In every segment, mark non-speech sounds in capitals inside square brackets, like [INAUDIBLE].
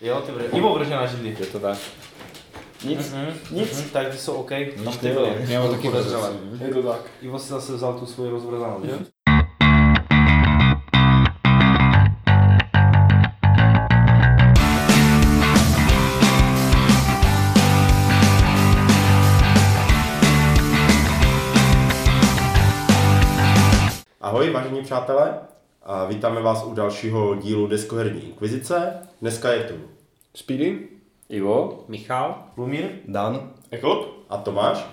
Jo, ty bude. Ivo vrže na židli. Je to tak. Nic. Mm-hmm. Nic. Mm-hmm. Tak ty jsou OK. Tam ty jo. byly. Já mám taky podezřelé. Je to tak. Ivo si zase vzal tu svoji rozvrzanou, že? Ahoj, vážení přátelé, a vítáme vás u dalšího dílu Deskoherní inkvizice. Dneska je tu Speedy? Ivo? Michal? Lumír? Dan? Ekop a Tomáš.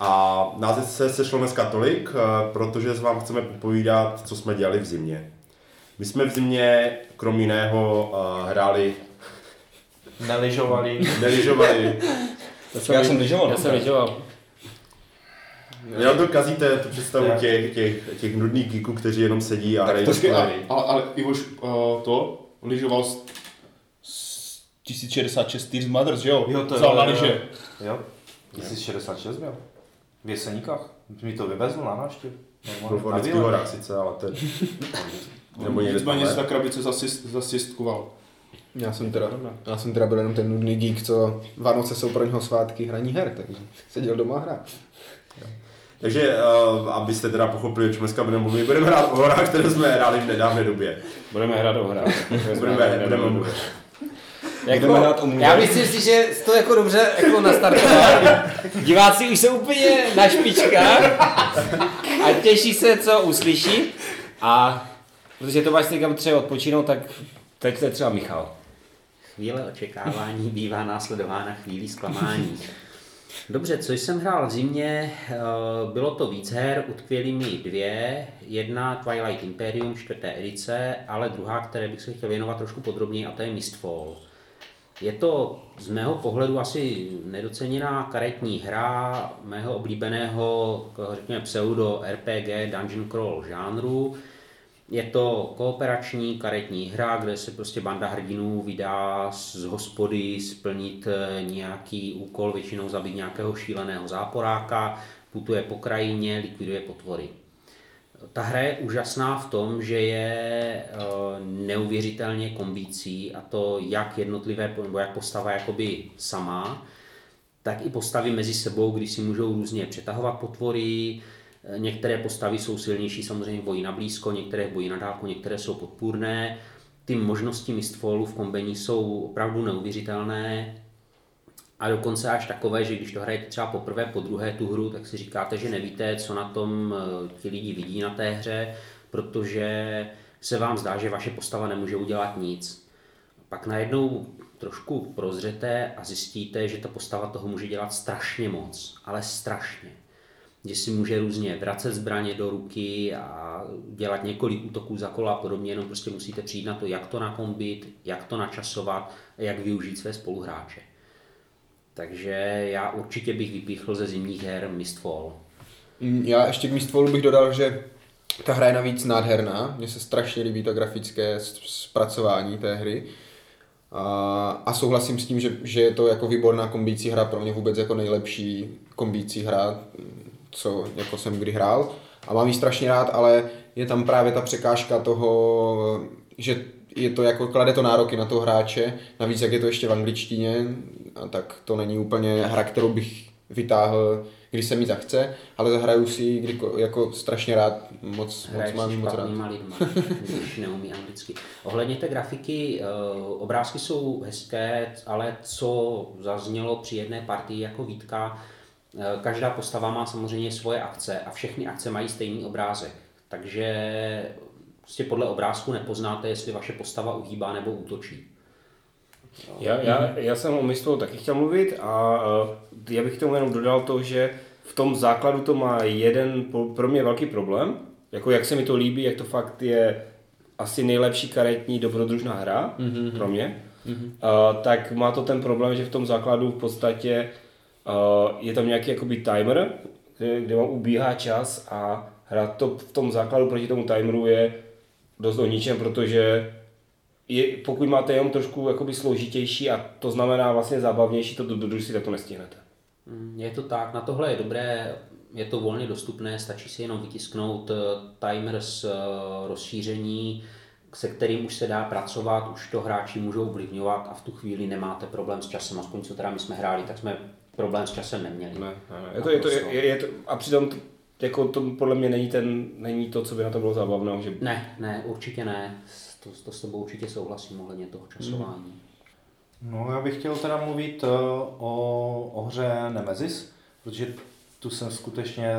A nás se sešlo dneska tolik, eh, protože s vám chceme popovídat, co jsme dělali v zimě. My jsme v zimě, krom jiného, eh, hráli, Neližovali. neližovali. Já jsem lyžoval. Já jsem lyžoval. Jenom to kazíte, tu představu těch, těch, těch nudných geeků, kteří jenom sedí a hrají Počkej, ale, ale, ale Ivoš uh, to lyžoval z, z 1066 Tears Mothers, že jo? Jo, to Vzal jo, na jo. lyže. Jo. 1066 byl. V Jeseníkách. Mi to vyvezl na návštěv. Byl v Na Orlických výlet. horách sice, ale to je... [LAUGHS] Nebo někde Nicméně si ta krabice zasist, zasistkoval. Já jsem teda, já jsem teda byl jenom ten nudný geek, co Vánoce jsou pro něho svátky hraní her, takže seděl doma a hrál. Takže, uh, abyste teda pochopili, o čem dneska budeme mluvit, budeme hrát o horách, které jsme hráli v nedávné době. Budeme hrát o hrách. Budeme, budeme mluvit. Jako, Budeme hrát o. Já myslím si, že jsi to jako dobře jako nastartoval. Diváci už jsou úplně na špičkách a těší se, co uslyší. A protože to máš někam třeba odpočinout, tak teď to je třeba Michal. Chvíle očekávání bývá následována chvílí zklamání. Dobře, co jsem hrál v zimě, eh, bylo to víc her, utkvěly mi dvě. Jedna Twilight Imperium, čtvrté edice, ale druhá, které bych se chtěl věnovat trošku podrobněji, a to je Mistfall. Je to z mého pohledu asi nedoceněná karetní hra mého oblíbeného, řekněme, pseudo RPG Dungeon Crawl žánru. Je to kooperační karetní hra, kde se prostě banda hrdinů vydá z hospody splnit eh, nějaký úkol, většinou zabít nějakého šíleného záporáka, putuje po krajině, likviduje potvory. Ta hra je úžasná v tom, že je eh, neuvěřitelně kombící a to jak jednotlivé, nebo jak postava jakoby sama, tak i postavy mezi sebou, kdy si můžou různě přetahovat potvory, Některé postavy jsou silnější samozřejmě v boji na blízko, některé v boji na dálku, některé jsou podpůrné. Ty možnosti Mistfallu v kombení jsou opravdu neuvěřitelné a dokonce až takové, že když to hrajete třeba poprvé, po druhé tu hru, tak si říkáte, že nevíte, co na tom eh, ti lidi vidí na té hře, protože se vám zdá, že vaše postava nemůže udělat nic. Pak najednou trošku prozřete a zjistíte, že ta postava toho může dělat strašně moc, ale strašně že si může různě vracet zbraně do ruky a dělat několik útoků za kola a podobně, jenom prostě musíte přijít na to, jak to nakombit, jak to načasovat a jak využít své spoluhráče. Takže já určitě bych vypíchl ze zimních her Mistfall. Mm, Já ještě k Mistfallu bych dodal, že ta hra je navíc nádherná. Mně se strašně líbí to grafické zpracování té hry. A, a souhlasím s tím, že, že je to jako výborná kombící hra, pro mě vůbec jako nejlepší kombící hra, co jako jsem kdy hrál. A mám ji strašně rád, ale je tam právě ta překážka toho, že je to jako, klade to nároky na toho hráče, navíc jak je to ještě v angličtině, a tak to není úplně hra, kterou bych vytáhl, když se mi zachce, ale zahraju si kdy, jako strašně rád, moc, moc Hraješ mám s ji moc rád. lidma, když neumí anglicky. Ohledně té grafiky, eh, obrázky jsou hezké, ale co zaznělo při jedné partii jako výtka, eh, každá postava má samozřejmě svoje akce a všechny akce mají stejný obrázek. Takže prostě podle obrázku nepoznáte, jestli vaše postava uhýbá nebo útočí. Já, já, já jsem o Mistfallu taky chtěl mluvit a eh, já bych k tomu jenom dodal to, že v tom základu to má jeden pro mě velký problém, jako jak se mi to líbí, jak to fakt je asi nejlepší karetní dobrodružná hra mm-hmm. pro mě, mm-hmm. uh, tak má to ten problém, že v tom základu v podstatě je tam nějaký jakoby timer, kde, kde vám ubíhá čas a hrát to v tom základu proti tomu timeru je dost o ničem, protože je, pokud máte jenom trošku jakoby složitější a to znamená vlastně zábavnější to dobrodružství, tak to nestihnete. Mm, Je to tak, na tohle je dobré, je to volně dostupné, stačí si jenom vytisknout eh, timer z eh, rozšíření, se kterým už se dá pracovat, už to hráči můžou ovlivňovat a v tu chvíli nemáte problém s časem. Aspoň co teda my jsme hráli, tak jsme problém s časem neměli. Ne, ne, ne. Je to, je to, je, je, je to, a přitom to, jako to podle mě není, ten, není to, co by na to bylo zábavné. Že... Ne, ne, určitě ne. To, to s tebou určitě souhlasím ohledně toho časování. No, já bych chtěl teda mluvit eh, o, o hře Nemesis, protože tu jsem skutečně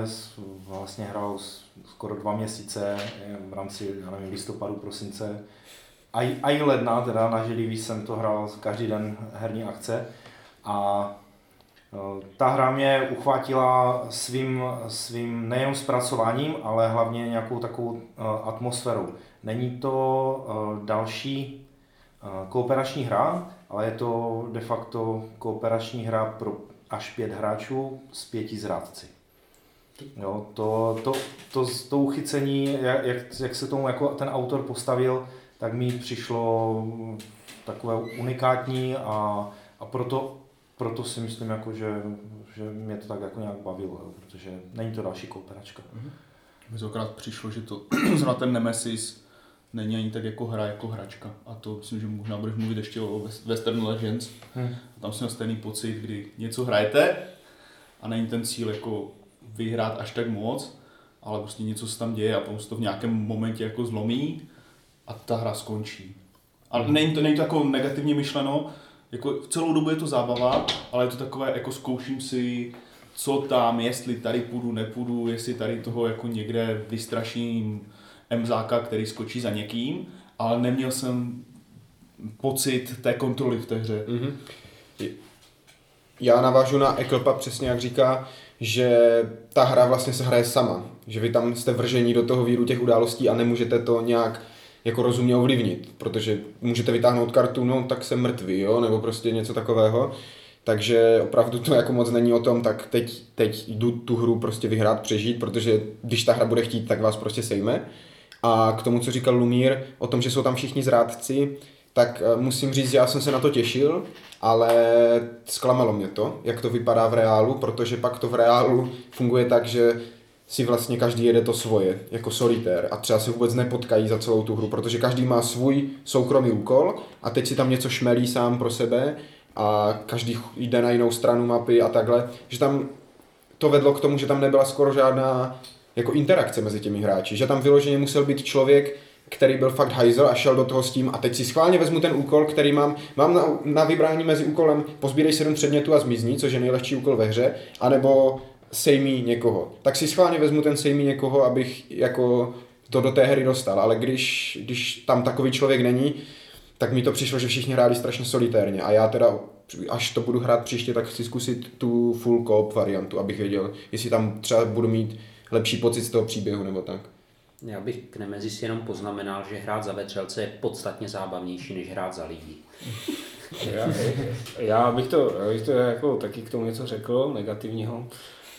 vlastně hrál skoro dva měsíce eh, v rámci, já nevím, listopadu, prosince. A i, a i ledna, teda na Žilivý jsem to hrál každý den herní akce. A ta hra mě uchvátila svým, svým nejenom zpracováním, ale hlavně nějakou takovou eh, atmosférou. Není to eh, další eh, kooperační hra, ale je to de facto kooperační hra pro až pět hráčů s pěti zrádci. Jo, to, to, to, to uchycení, jak, jak se tomu jako ten autor postavil, tak mi přišlo takové unikátní a, a proto, proto si myslím, jako, že, že mě to tak jako nějak bavilo, jo, protože není to další kooperačka. Mi to akorát přišlo, že to [CLEARS THROAT] zrovna ten Nemesis není ani tak jako hra, jako hračka. A to myslím, že možná budeš mluvit ještě o West- Western Legends. Hmm. Tam jsem měl stejný pocit, kdy něco hrajete a není ten cíl jako vyhrát až tak moc, ale prostě něco se tam děje a potom se to v nějakém momentě jako zlomí a ta hra skončí. Ale není to, není to jako negativně myšleno, jako celou dobu je to zábava, ale je to takové, jako zkouším si, co tam, jestli tady půjdu, nepůjdu, jestli tady toho jako někde vystraším Mzáka, který skočí za někým, ale neměl jsem pocit té kontroly v té hře. Mhm. Já navážu na Eklpa přesně jak říká, že ta hra vlastně se hraje sama. Že vy tam jste vržení do toho víru těch událostí a nemůžete to nějak jako rozumně ovlivnit, protože můžete vytáhnout kartu, no tak jsem mrtvý, jo, nebo prostě něco takového. Takže opravdu to jako moc není o tom, tak teď, teď jdu tu hru prostě vyhrát, přežít, protože když ta hra bude chtít, tak vás prostě sejme. A k tomu, co říkal Lumír, o tom, že jsou tam všichni zrádci, tak eh, musím říct, že já jsem se na to těšil, ale zklamalo mě to, jak to vypadá v reálu, protože pak to v reálu funguje tak, že si vlastně každý jede to svoje, jako solitér a třeba se vůbec nepotkají za celou tu hru, protože každý má svůj soukromý úkol a teď si tam něco šmelí sám pro sebe a každý jde na jinou stranu mapy a takhle, že tam to vedlo k tomu, že tam nebyla skoro žádná jako interakce mezi těmi hráči, že tam vyloženě musel být člověk, který byl fakt hajzel a šel do toho s tím a teď si schválně vezmu ten úkol, který mám, mám na, na vybrání mezi úkolem pozbírej sedm předmětů a zmizni, což je nejlehčí úkol ve hře, anebo sejmí někoho. Tak si schválně vezmu ten sejmí někoho, abych jako to do té hry dostal, ale když, když tam takový člověk není, tak mi to přišlo, že všichni hráli strašně solitérně a já teda, až to budu hrát příště, tak chci zkusit tu full co variantu, abych věděl, jestli tam třeba budu mít lepší pocit z toho příběhu nebo tak. Já bych k Nemezis jenom poznamenal, že hrát za vetřelce je podstatně zábavnější, než hrát za lidi. Já, já, bych to, já bych to jako taky k tomu něco řekl negativního.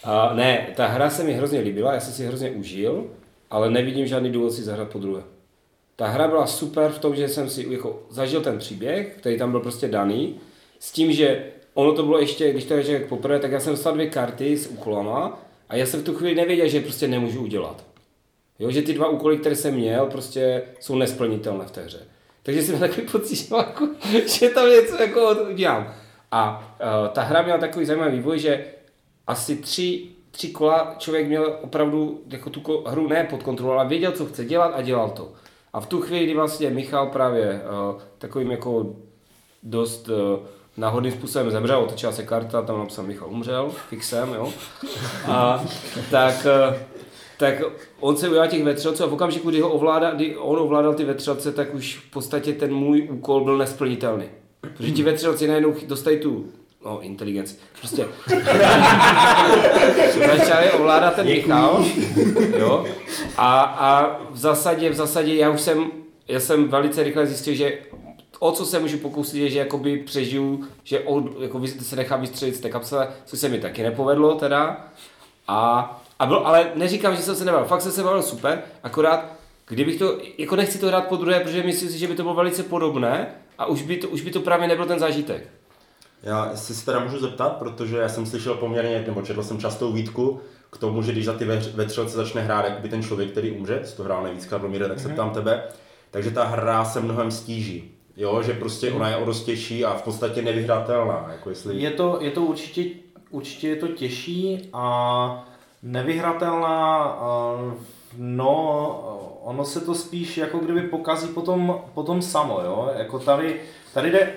A ne, ta hra se mi hrozně líbila, já jsem si hrozně užil, ale nevidím žádný důvod si zahrát po druhé. Ta hra byla super v tom, že jsem si jako zažil ten příběh, který tam byl prostě daný, s tím, že ono to bylo ještě, když to je že poprvé, tak já jsem dostal dvě karty s úkolama a já jsem v tu chvíli nevěděl, že prostě nemůžu udělat. Jo, že ty dva úkoly, které jsem měl, prostě jsou nesplnitelné v té hře. Takže jsem měl [LAUGHS] takový pocit, jako, že tam něco jako udělám. A uh, ta hra měla takový zajímavý vývoj, že asi tři, tři kola člověk měl opravdu jako tu hru ne pod kontrolou, ale věděl, co chce dělat a dělal to. A v tu chvíli, kdy vlastně Michal právě uh, takovým jako dost uh, náhodným způsobem zemřel, otočila se karta, tam napsal Michal umřel, fixem, jo. A tak, uh, tak on se ujal těch vetřelců a v okamžiku, kdy, ho ovládá, kdy on ovládal ty vetřelce, tak už v podstatě ten můj úkol byl nesplnitelný. Protože ti vetřelci najednou dostají tu no, inteligenci. Prostě začali ovládat ten Michal. Jo? A, a v zásadě, v zásadě já už jsem, já jsem velice rychle zjistil, že o co se můžu pokusit, je, že jakoby přežiju, že od, jako vy- se nechám vystřelit z té kapsle, což se mi taky nepovedlo teda. A, a byl, ale neříkám, že jsem se nebavil, fakt jsem se bavil super, akorát kdybych to, jako nechci to hrát po druhé, protože myslím si, že by to bylo velice podobné a už by to, už by to právě nebyl ten zážitek. Já si se teda můžu zeptat, protože já jsem slyšel poměrně, nebo četl jsem častou výtku k tomu, že když za ty ve- vetřelce začne hrát jakoby ten člověk, který umře, jsi to hrál nejvíc, Karlomíre, tak se ptám tebe, takže ta hra se mnohem stíží. Jo, že prostě ona je o dost těžší a v podstatě nevyhratelná. Jako jestli... Je to, je to určitě, určitě je to těžší a nevyhratelná, no ono se to spíš jako kdyby pokazí potom, potom samo, jo, jako tady, tady jde,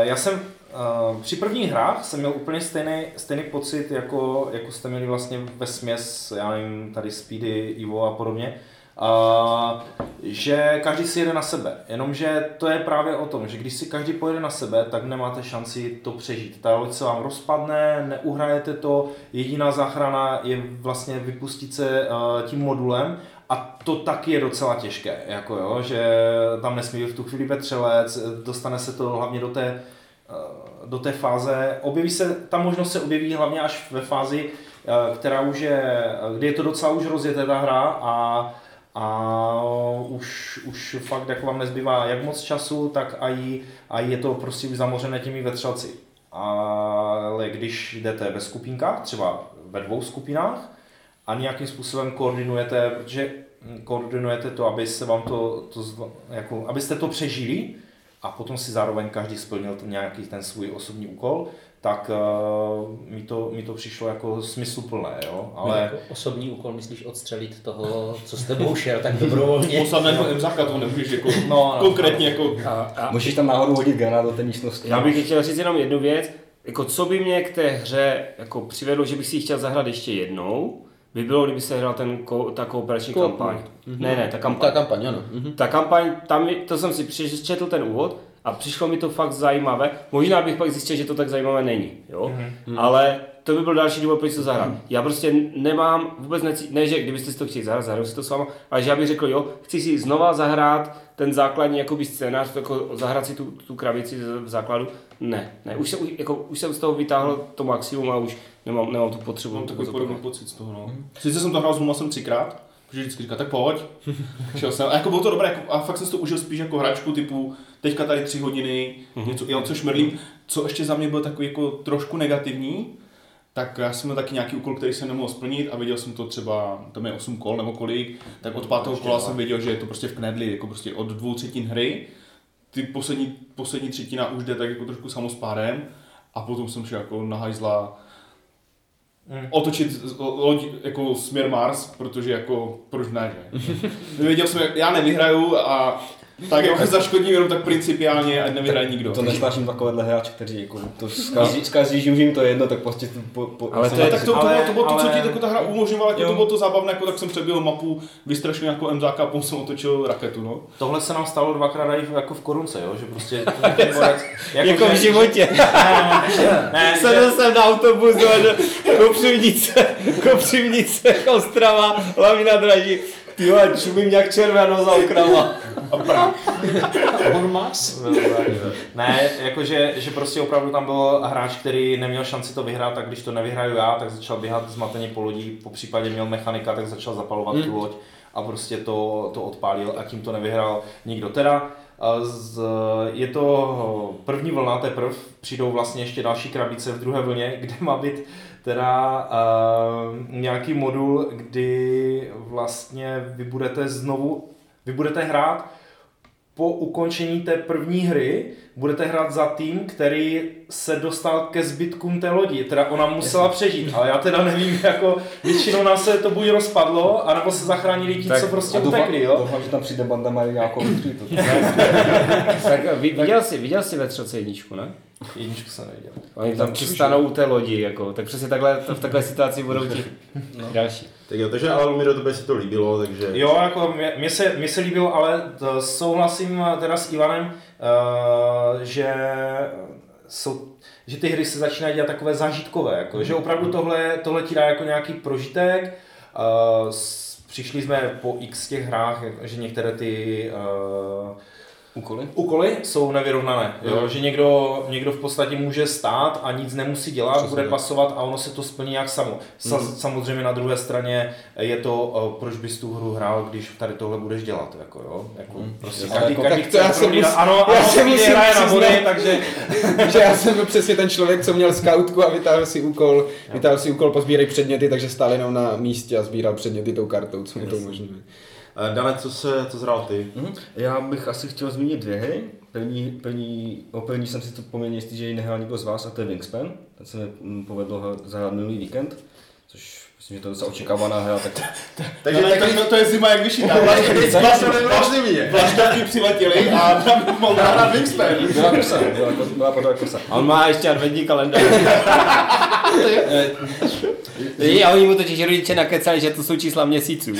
já jsem eh, při prvních hrách jsem měl úplně stejný, stejný pocit, jako, jako jste měli vlastně ve směs, já nevím, tady Speedy, Ivo a podobně, a, že každý si jede na sebe. Jenomže to je právě o tom, že když si každý pojede na sebe, tak nemáte šanci to přežít. Ta loď se vám rozpadne, neuhrajete to, jediná záchrana je vlastně vypustit se uh, tím modulem a to taky je docela těžké, jako jo, že tam nesmí v tu chvíli vetřelec, dostane se to hlavně do té, do té fáze, objeví se, ta možnost se objeví hlavně až ve fázi, která už je, kdy je to docela už rozjeté ta hra a a už, už fakt jako vám nezbývá jak moc času, tak a, i, a je to prostě už zamořené těmi vetřelci. Ale když jdete ve skupinkách, třeba ve dvou skupinách, a nějakým způsobem koordinujete, protože koordinujete to, aby se vám to, to jako, abyste to přežili a potom si zároveň každý splnil ten nějaký ten svůj osobní úkol, tak uh, mi, to, mi to přišlo jako smysluplné, jo, ale... Jako osobní úkol myslíš odstřelit toho, co s tebou šel, tak dobrovolně? Posadného Emzaka to nemůžeš jako no, no, konkrétně jako... A, a, Můžeš tam náhodou hodit granát do té místnosti. Já bych chtěl říct jenom jednu věc, jako co by mě k té hře jako přivedlo, že bych si ji chtěl zahrát ještě jednou, by bylo, kdyby se hrál ten, ko, ta kooperační Ko- kampaň. Mm-hmm. Ne, ne, ta kampaň. Ta kampaň, ano. Mm-hmm. Ta kampaň, tam, to jsem si přečetl ten úvod a přišlo mi to fakt zajímavé. Možná bych pak zjistil, že to tak zajímavé není, jo? Mm-hmm. Ale to by byl další důvod, proč to zahrát. Já prostě nemám vůbec necí, ne, že kdybyste si to chtěli zahrát, zahraju si to s váma, ale že já bych řekl, jo, chci si znova zahrát ten základní jakoby scénář, jako zahrát si tu, tu krabici v základu. Ne, ne, už, se, už, jako, už jsem z toho vytáhl to maximum a už nemám, nemám tu potřebu. Mám takový podobný pocit z toho, no. Mm-hmm. Sice jsem to hrál s jsem třikrát, protože vždycky říká, tak pojď. [LAUGHS] Šel jsem. A jako bylo to dobré, jako, a fakt jsem to užil spíš jako hračku typu, teďka tady tři hodiny, mm-hmm. něco, jo, co šmerlím. Co ještě za mě byl takový jako trošku negativní, tak já jsem měl taky nějaký úkol, který jsem nemohl splnit a viděl jsem to třeba, tam je 8 kol nebo kolik, tak od pátého kola jsem věděl, že je to prostě v knedli, jako prostě od dvou třetin hry. Ty poslední, poslední třetina už jde tak jako trošku samospádem a potom jsem šel jako na hajzla hmm. otočit loď jako směr Mars, protože jako proč ne, že? [LAUGHS] Věděl jsem, já nevyhraju a tak jako [LAUGHS] zaškodím jenom tak principiálně, ať nevyhraje nikdo. To nesnáším takovéhle hráče, kteří jako to zkazí, že už jim to jedno, tak prostě po, po, ale to, je, tak to, to, bylo, to bylo to, co ti jako ta hra umožňovala, jako to bylo to zábavné, jako tak jsem přebil mapu, vystrašil jako MZK a potom jsem otočil raketu, no. Tohle se nám stalo dvakrát i jako v korunce, jo, že prostě borec, [LAUGHS] jako, jako v životě. [LAUGHS] ne, ne, Sedl jsem na autobus, do Kopřivnice, Kopřivnice, Ostrava, hlavní draží. Ty čumím jak červenou za okrama. On mas? ne, jakože že prostě opravdu tam byl hráč, který neměl šanci to vyhrát, tak když to nevyhraju já, tak začal běhat zmateně po lodi, po případě měl mechanika, tak začal zapalovat hmm. tu loď a prostě to, to odpálil a tím to nevyhrál nikdo. Teda z, je to první vlna teprve, přijdou vlastně ještě další krabice v druhé vlně, kde má být teda uh, nějaký modul, kdy vlastně vy budete znovu, vy budete hrát po ukončení té první hry budete hrát za tým, který se dostal ke zbytkům té lodi. Teda ona musela přežít, ale já teda nevím, [LAUGHS] jako většinou nás se to buď rozpadlo, anebo se zachránili ti, tak, co prostě utekli, jo? Doufám, že tam přijde banda mají nějakou retreatu. tak viděl jsi, viděl jsi ve třelce jedničku, ne? Jedničku jsem neviděl. Oni tam přistanou u té lodi, jako, tak přesně takhle, v takové situaci budou ti [LAUGHS] no. další. Tak jo, takže ale mi do tebe si to líbilo, takže... Jo, jako mě, se, mě se líbilo, ale souhlasím teda s Ivanem, uh, že jsou, že ty hry se začínají dělat takové zážitkové, jako, mm. že opravdu tohle, tohle ti dá jako nějaký prožitek, uh, přišli jsme po x těch hrách, že některé ty uh, Úkoly? Úkoly jsou nevyrovnané, jo? že někdo, někdo v podstatě může stát a nic nemusí dělat, Přesně. bude pasovat a ono se to splní jak samo. Sa, mm. Samozřejmě na druhé straně je to, uh, proč bys tu hru hrál, když tady tohle budeš dělat. Jako, jo? Jako, mm. prostě každý, jako, každý chce já jsem mus, ano, já ano, jsem musím hraje na vody, takže... [LAUGHS] že já jsem byl přesně ten člověk, co měl skautku a vytáhl si úkol, vytáhl si úkol pozbírej předměty, takže stál jenom na místě a sbíral předměty tou kartou, co mi to umožňuje. Eh, Dane, co se, co zhrál ty? Mhm. Já bych asi chtěl zmínit dvě hry. První, první, o první jsem si to poměrně jistý, že ji nehrál nikdo z vás, a to je Wingspan. Ten se mi mm, povedlo zahrát minulý víkend, což myslím, že to je docela očekávaná hra, tak [LAUGHS] Takže tak, to, to, je zima jak vyšitá. [LAUGHS] zimě. Vlaštovky přiletěly a tam mohl hrát Wingspan. byla kosa, byla, pořád kosa. A on má ještě adventní kalendář. [LAUGHS] a oni mu totiž rodiče nakecali, že to jsou čísla měsíců.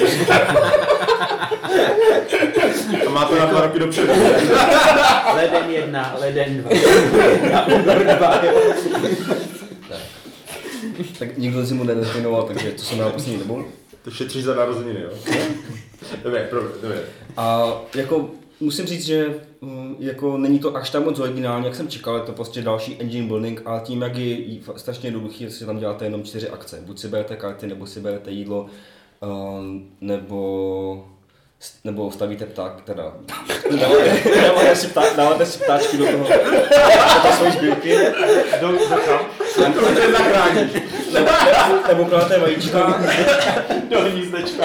A má to na dva roky dopředu. [LAUGHS] Leden jedna, leden dva. A únor dva. Tak nikdo si mu nedefinoval, takže to jsem hrál poslední dobou. To šetříš za narozeniny, jo? Dobře, dobře. A jako musím říct, že mm, jako není to až tak moc originální, jak jsem čekal, je to prostě další engine building, ale tím, jak je strašně jednoduchý, si tam děláte jenom čtyři akce. Buď si berete karty, nebo si berete jídlo, uh, nebo nebo stavíte pták, teda [LAUGHS] dáváte, dáváte, si, ptá, dáváte si ptáčky do toho, do toho svojí sbírky, Do, do kam? Zachráníš. nebo, nebo kladete vajíčka, Do hnízdečka.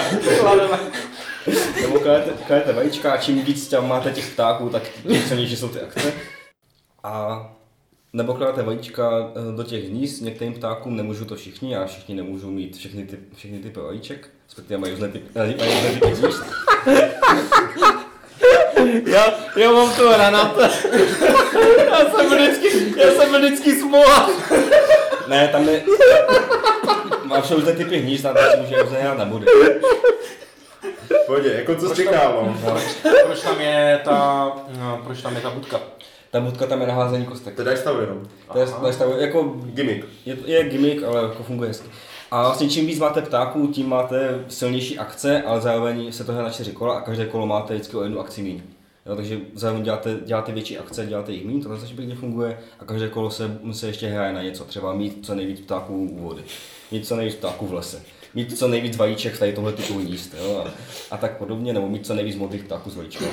nebo kladete, kladete vajíčka a čím víc tam máte těch ptáků, tak tím silnější jsou ty akce. A nebo kladete vajíčka eh, do těch hnízd, některým ptákům nemůžou to všichni, a všichni nemůžou mít všechny, ty, všechny typy vajíček, respektive mají různé typy, mají různé typy hnízd. Já, já mám tu hranat. Já jsem vždycky, já jsem vždycky smola. Ne, tam je... Máš různé typy hnízd, a to si může na body. Pohodě, jako co jsi čekal, no? Proč tam je ta, no, proč tam je ta budka? Ta budka tam je naházení kostek. To dáš stavu jenom. To je, to je stav, jako Gimmick. Je, je gimmick, ale jako funguje hezky. A vlastně čím víc máte ptáků, tím máte silnější akce, ale zároveň se to hraje na čtyři kola a každé kolo máte vždycky o jednu akci méně. Jo, takže zároveň děláte, děláte větší akce, děláte jich méně, to zase pěkně funguje a každé kolo se, se ještě hraje na něco, třeba mít co nejvíc ptáků u vody, mít co nejvíc ptáků v lese, mít co nejvíc vajíček v tady tohle typu jíst, jo, a, a, tak podobně, nebo mít co nejvíc modrých ptáků s vajíčkem.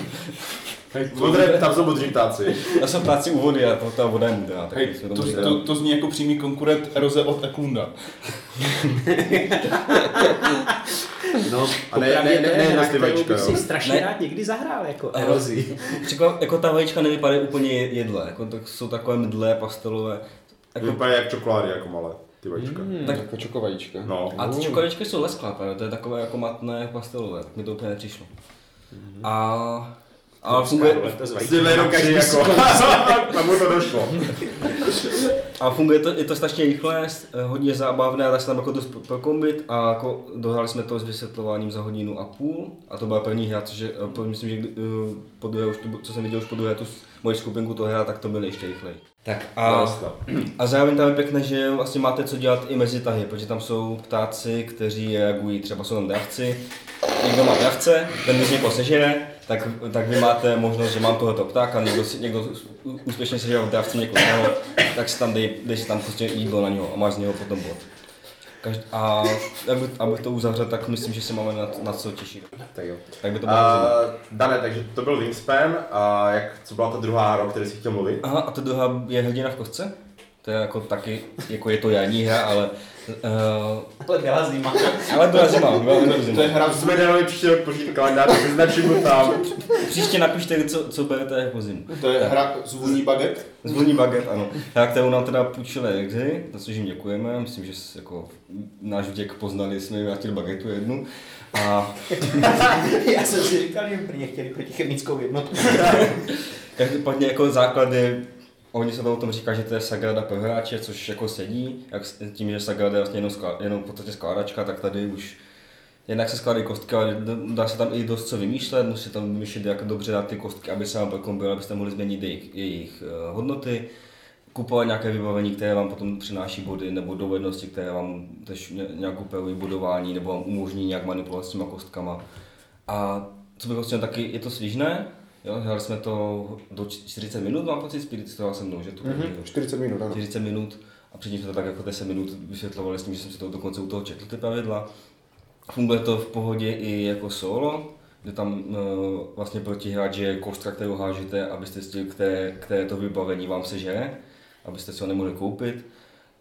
Modré, tam jsou modří ptáci. Já jsem ptáci u vody a to, ta voda je modrá, tak Hej, to, to, dát. to, zní jako přímý konkurent eroze od Eklunda. [LAUGHS] No, A ne- ne- ne- ne na ty vajíčka, bych jo. si strašně Ne. rád někdy zahrál, jako erozi. Příklad, jako ta vajíčka nevypadají úplně jedle, jako tak jsou takové mdlé, pastelové. Jako, Vypadají jak čokolády, jako malé, ty vajíčka. tak, Jako čokovajíčka. No. a ty čokoladečky jsou lesklá, právě, to je takové jako matné pastelové, tak mi to úplně nepřišlo. A, a funguje, To jenom každý jako, tam mu to došlo. [LAUGHS] a funguje to, je to strašně rychlé, hodně zábavné, dá se tam jako dost pro- prokombit a jako dohráli jsme to s vysvětlováním za hodinu a půl a to byla první hra, což je, eh, myslím, že eh, po druhé, už to, co jsem viděl už po druhé tu moji skupinku to hra, tak to bylo ještě rychleji. Tak a, [CLEARS THROAT] a zároveň tam je pěkné, že vlastně máte co dělat i mezi tahy, protože tam jsou ptáci, kteří reagují, třeba jsou tam dravci, někdo má dravce, ten když někoho sežere, tak, tak vy máte možnost, že mám tohoto ptáka, někdo, si, někdo úspěšně sežere v dravci někoho jiného, tak si tam dej, dej si tam prostě jídlo na něho a máš z něho potom bod. Každý, a abych, abych to uzavřel, tak myslím, že se máme na, na co těšit. Tak jo. Tak by to bylo uh, Dane, takže to byl Wingspan a jak, co byla ta druhá hra, o které jsi chtěl mluvit? Aha, a ta druhá je hrdina v kostce? To je jako taky, jako je to jarní hra, ale... Uh, Ale byla zima. ale byla zima, byla byla zima. To je hra Jsme dali příští rok pořídit kalendář, tak vyznačím ho tam. Příště napište, co, co berete jako zimu. To je hra zvůní baget. Zvůní baget, ano. Hra, kterou nám teda půjčili Exy, za což jim děkujeme. Myslím, že jako náš vděk poznali, jsme jim vrátili bagetu jednu. A [LAUGHS] Já jsem si říkal, že prý chtěli protichemickou jednotku. [LAUGHS] každopádně jako základy, oni se to o tom říká, že to je Sagrada pro hráče, což jako sedí. Jak, tím, že Sagrada je vlastně jenom, sklá, jenom v podstatě skládačka, tak tady už Jednak se skládají kostky, ale dá se tam i dost co vymýšlet, musí tam vymýšlet, jak dobře dát ty kostky, aby se vám prokombily, abyste mohli změnit jejich, jejich eh, hodnoty, kupovat nějaké vybavení, které vám potom přináší body, nebo dovednosti, které vám tež ně- nějak upravují budování, nebo vám umožní nějak manipulovat s těma kostkama. A co bych vlastně taky, je to svižné, jo, hráli jsme to do 40 minut, mám pocit, Spirit stoval se mnou, že to Mhm, 40 minut, ano. 40 minut a předtím jsme to tak jako 10 minut vysvětlovali s tím, že jsem si to dokonce u toho četl ty pravidla. Funguje to v pohodě i jako solo, kde tam uh, vlastně protihráč je kostka, kterou hážete, abyste zjistili, které, které to vybavení vám sežere, abyste si ho nemohli koupit.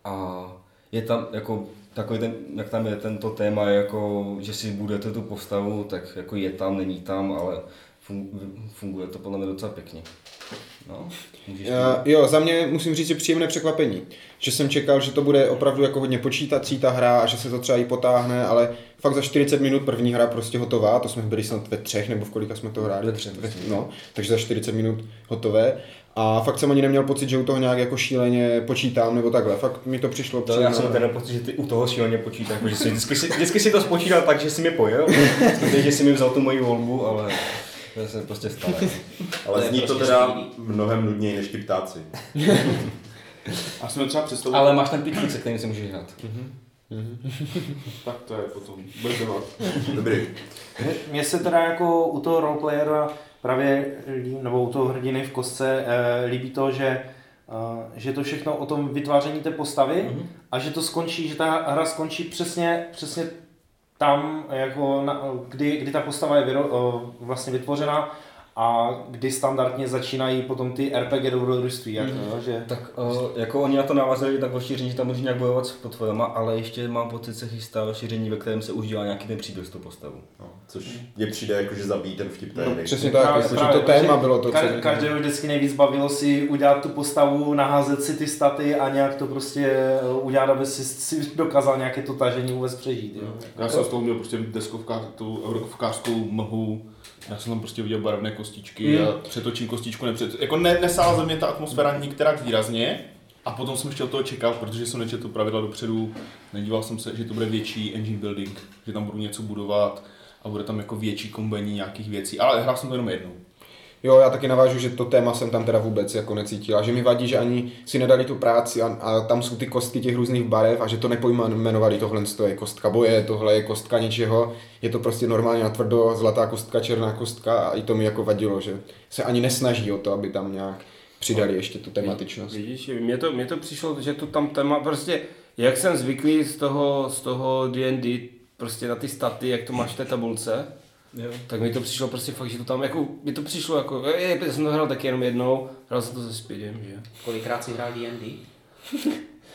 A je tam jako takový ten, jak tam je tento téma, jako, že si budete tu postavu, tak jako je tam, není tam, ale funguje to podle mě docela pěkně. No, můžeš Uh, jo, za mě musím říct, že příjemné překvapení. Že jsem čekal, že to bude opravdu jako hodně počítací ta hra a že se to třeba i potáhne, ale fakt za 40 minut první hra prostě hotová, to jsme byli snad ve třech nebo v kolika jsme to hráli. Ve třech, Ve, no, takže za 40 minut hotové. A fakt jsem ani neměl pocit, že u toho nějak jako šíleně počítám nebo takhle. Fakt mi to přišlo To já jsem ten pocit, že ty u toho šíleně počítáš, jako, že si, vždycky, si, vždycky si to spočítal tak, že si mi pojel, [LAUGHS] že si mi vzal tu moji volbu, ale to se prostě stane. [LAUGHS] Ale To zní to prostě teda mnohem nudněji než ti ptáci. A jsme třeba představit, Ale máš tam pičnice, kterým si můžeš hrát. tak to je potom, budeš dělat. Dobrý. Mně- se teda jako u toho roleplayera právě, nebo u toho hrdiny v kostce eh, líbí to, že eh, že to všechno o tom vytváření té postavy mm-hmm. a že to skončí, že ta hra skončí přesně, přesně tam, jako na, kdy, kdy ta postava je vyro, vlastně vytvořena a kdy standardně začínají potom ty RPG dobrodružství, jako, mm-hmm. že Tak uh, jako oni na to navázali tak rozšíření, že tam můžeš nějak bojovat s potvojama, ale ještě mám pocit, se chystá rozšíření, ve kterém se už dělá nějaký ten příběh s tou postavou. No, což mně přijde jako, že zabíjí ten vtip té No, hry. přesně tak, Právě- jako, že právě, to téma bylo to, co... Ka- každého vždycky nejvíc bavilo si udělat tu postavu, naházet si ty staty a nějak to prostě eh, udělat, aby si, si dokázal nějaké to tažení vůbec přežít. Jo. Já jsem z toho měl prostě deskovka, tu eurokovkářskou mlhu, já jsem tam prostě viděl barevné kostičky Mm. a přetočím kostičku nepřed... Jako ne, nesála ze mě ta atmosféra nikterak výrazně, a potom jsem ještě od toho čekal, protože jsem nečetl pravidla dopředu, nedíval jsem se, že to bude větší engine building, že tam budu něco budovat a bude tam jako větší kombení nějakých věcí, ale hrál jsem to jenom jednou. Jo, já taky navážu, že to téma jsem tam teda vůbec jako necítila, že mi vadí, že ani si nedali tu práci a, a tam jsou ty kostky těch různých barev a že to nepojmenovali, tohle to je kostka boje, tohle je kostka něčeho, je to prostě normálně natvrdo, zlatá kostka, černá kostka a i to mi jako vadilo, že se ani nesnaží o to, aby tam nějak přidali ještě tu tematičnost. Vidíš, mně to, mně to přišlo, že to tam téma, prostě, jak jsem zvyklý z toho, z toho D&D, prostě na ty staty, jak to máš v té tabulce, Jo. tak mi to přišlo prostě fakt, že to tam, jako, mi to přišlo jako, je, já jsem to hrál taky jenom jednou, hrál jsem to se Speedem, že? Kolikrát si hrál D&D?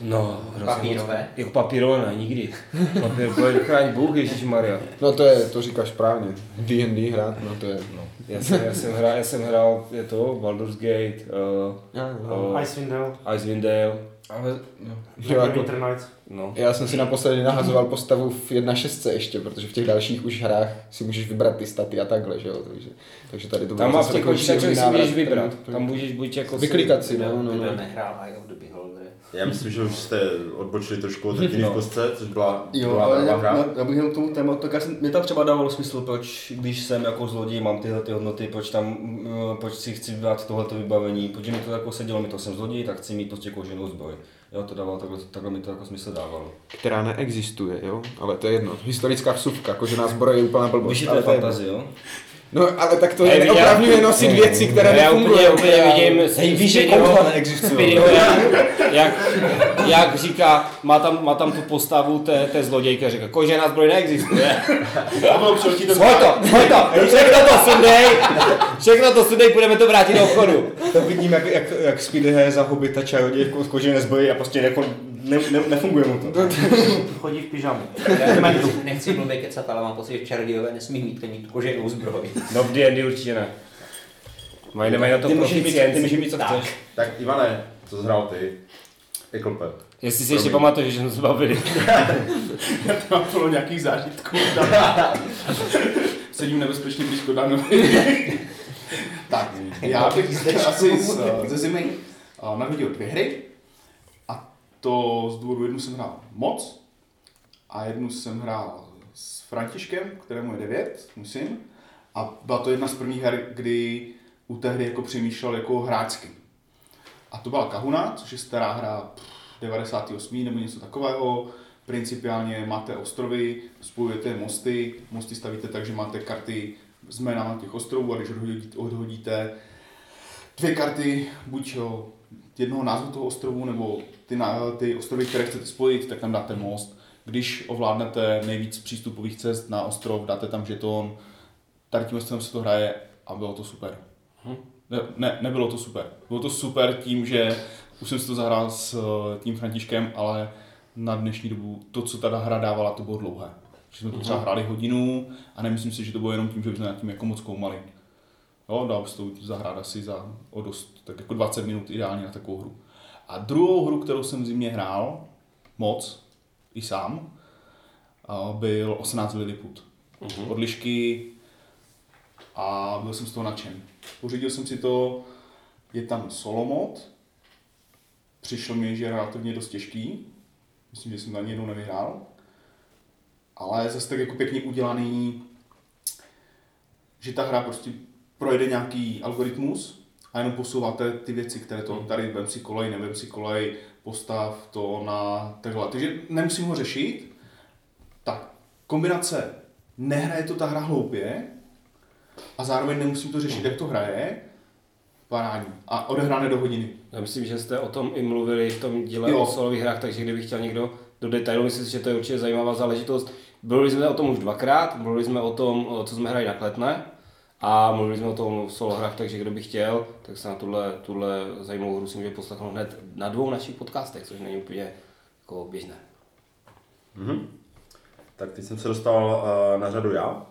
No, Papírové? moc. Jako papírové ne, nikdy. Papírové, chráň Bůh, Ježíš Maria. No to je, to říkáš správně, D&D hrát, no to je, no. Já jsem, já jsem hrál, já jsem hrál, je to, Baldur's Gate, uh, uh, Icewind Dale, Icewind Dale, Ale jo. Jo, jako, no. já jsem si naposledy nahazoval postavu v 1.6 ještě, protože v těch dalších už hrách si můžeš vybrat ty staty a takhle, že jo, takže, takže tady to Tam bylo má v zase těch si můžeš vybrat. Tam můžeš buď jako... Vyklikat si, no, no, no. nehrál Eye of the Beholder? Já myslím, že už jste odbočili trošku od No. v kostce, což byla, Jo, byla ale nová já, hra. já, já bych jenom k tomu tématu, tak mě tam třeba dávalo smysl, proč, když jsem jako zloděj, mám tyhle ty hodnoty, proč tam, uh, proč si chci vybrat tohleto vybavení, protože mi to jako sedělo, mi to jsem zloděj, tak chci mít prostě koženou zbroj. Jo, to dávalo, takhle, takhle mi to jako smysl dávalo. Která neexistuje, jo, ale to je jedno. Historická vsuvka, kožená zbroj je úplná blbost. Víš, to je- fantazie, jo? No, ale tak to je neopravňuje nosit věci, které já úplně, nefungují. úplně vidím Hej, víš, že neexistuje. Speedyho, jak, jak, jak, říká, má tam, má tam tu postavu té, té zlodějky a říká, kožená zbroj neexistuje. Svoj to, svoj to, všechno to sundej, všechno to sundej, budeme to vrátit do obchodu. To vidím, jak, jak, jak Speedy hraje za hobita čarodějku z kožené zbroji a prostě jako ne, ne, nefunguje mu to. [LAUGHS] Chodí v pyžamu. Já nechci, blbě kecat, ale mám pocit, že čarodějové nesmí mít, mít koženou zbroj. No v D&D určitě ne. Mají, nemají na to mít, ty proficienci. můžeš mít, co Tak. chceš. Tak Ivane, co zhrál ty? Eklope. Jestli si ještě pamatuješ, že jsme se bavili. [LAUGHS] tam bylo nějakých zážitků. [LAUGHS] Sedím nebezpečně blízko Danovi. tak, já bych asi z, ze zimy uh, nahodil dvě hry. To z důvodu jednu jsem hrál moc. A jednu jsem hrál s Františkem, kterému je 9, myslím. A byla to jedna z prvních her, kdy u té hry jako přemýšlel jako hráčsky. A to byla Kahuna, což je stará hra pff, 98. nebo něco takového. Principiálně máte ostrovy, spojujete mosty, mosty stavíte tak, že máte karty s jménama těch ostrovů a když odhodíte, dvě karty, buď jednoho názvu toho ostrovu, nebo ty, na, ty ostrovy, které chcete spojit, tak tam dáte most. Když ovládnete nejvíc přístupových cest na ostrov, dáte tam žeton, tady tím stylem se to hraje a bylo to super. Ne, ne, nebylo to super. Bylo to super tím, že už jsem si to zahrál s eh, tím Františkem, ale na dnešní dobu to, co ta hra dávala, to bylo dlouhé. Že jsme to třeba hráli hodinu a nemyslím si, že to bylo jenom tím, že jsme nad tím jako moc koumali. Jo, dal by se to zahrát asi za o dost, tak jako 20 minut ideálně na takovou hru. A druhou hru, kterou jsem v zimě hrál, moc, i sám, byl 18 Lilliput. Uh-huh. Od lišky a byl jsem z toho nadšen. Pořídil jsem si to, je tam solo mod, přišlo mi, že je relativně dost těžký, myslím, že jsem na něj jednou nevyhrál, ale zase tak jako pěkně udělaný, že ta hra prostě projde nějaký algoritmus a jenom posouváte ty věci, které to tady vem si kolej, nevem si kolej, postav to na takhle. Takže nemusím ho řešit. Tak, kombinace nehraje to ta hra hloupě a zároveň nemusím to řešit, jak to hraje, parádní. A odehrané do hodiny. Já myslím, že jste o tom i mluvili v tom díle Jo. o solových hrách, takže kdyby chtěl někdo do detailu, myslím si, že to je určitě zajímavá záležitost. Mluvili jsme o tom už dvakrát, mluvili jsme o tom, co jsme hráli na kletné a mluvili jsme o tom v solo hrách, takže kdo by chtěl, tak se na tuhle, tuhle zajímavou hru si může poslechnout hned na dvou našich podcastech, což není úplně jako běžné. Mhm. Tak teď jsem se dostal uh, na řadu já,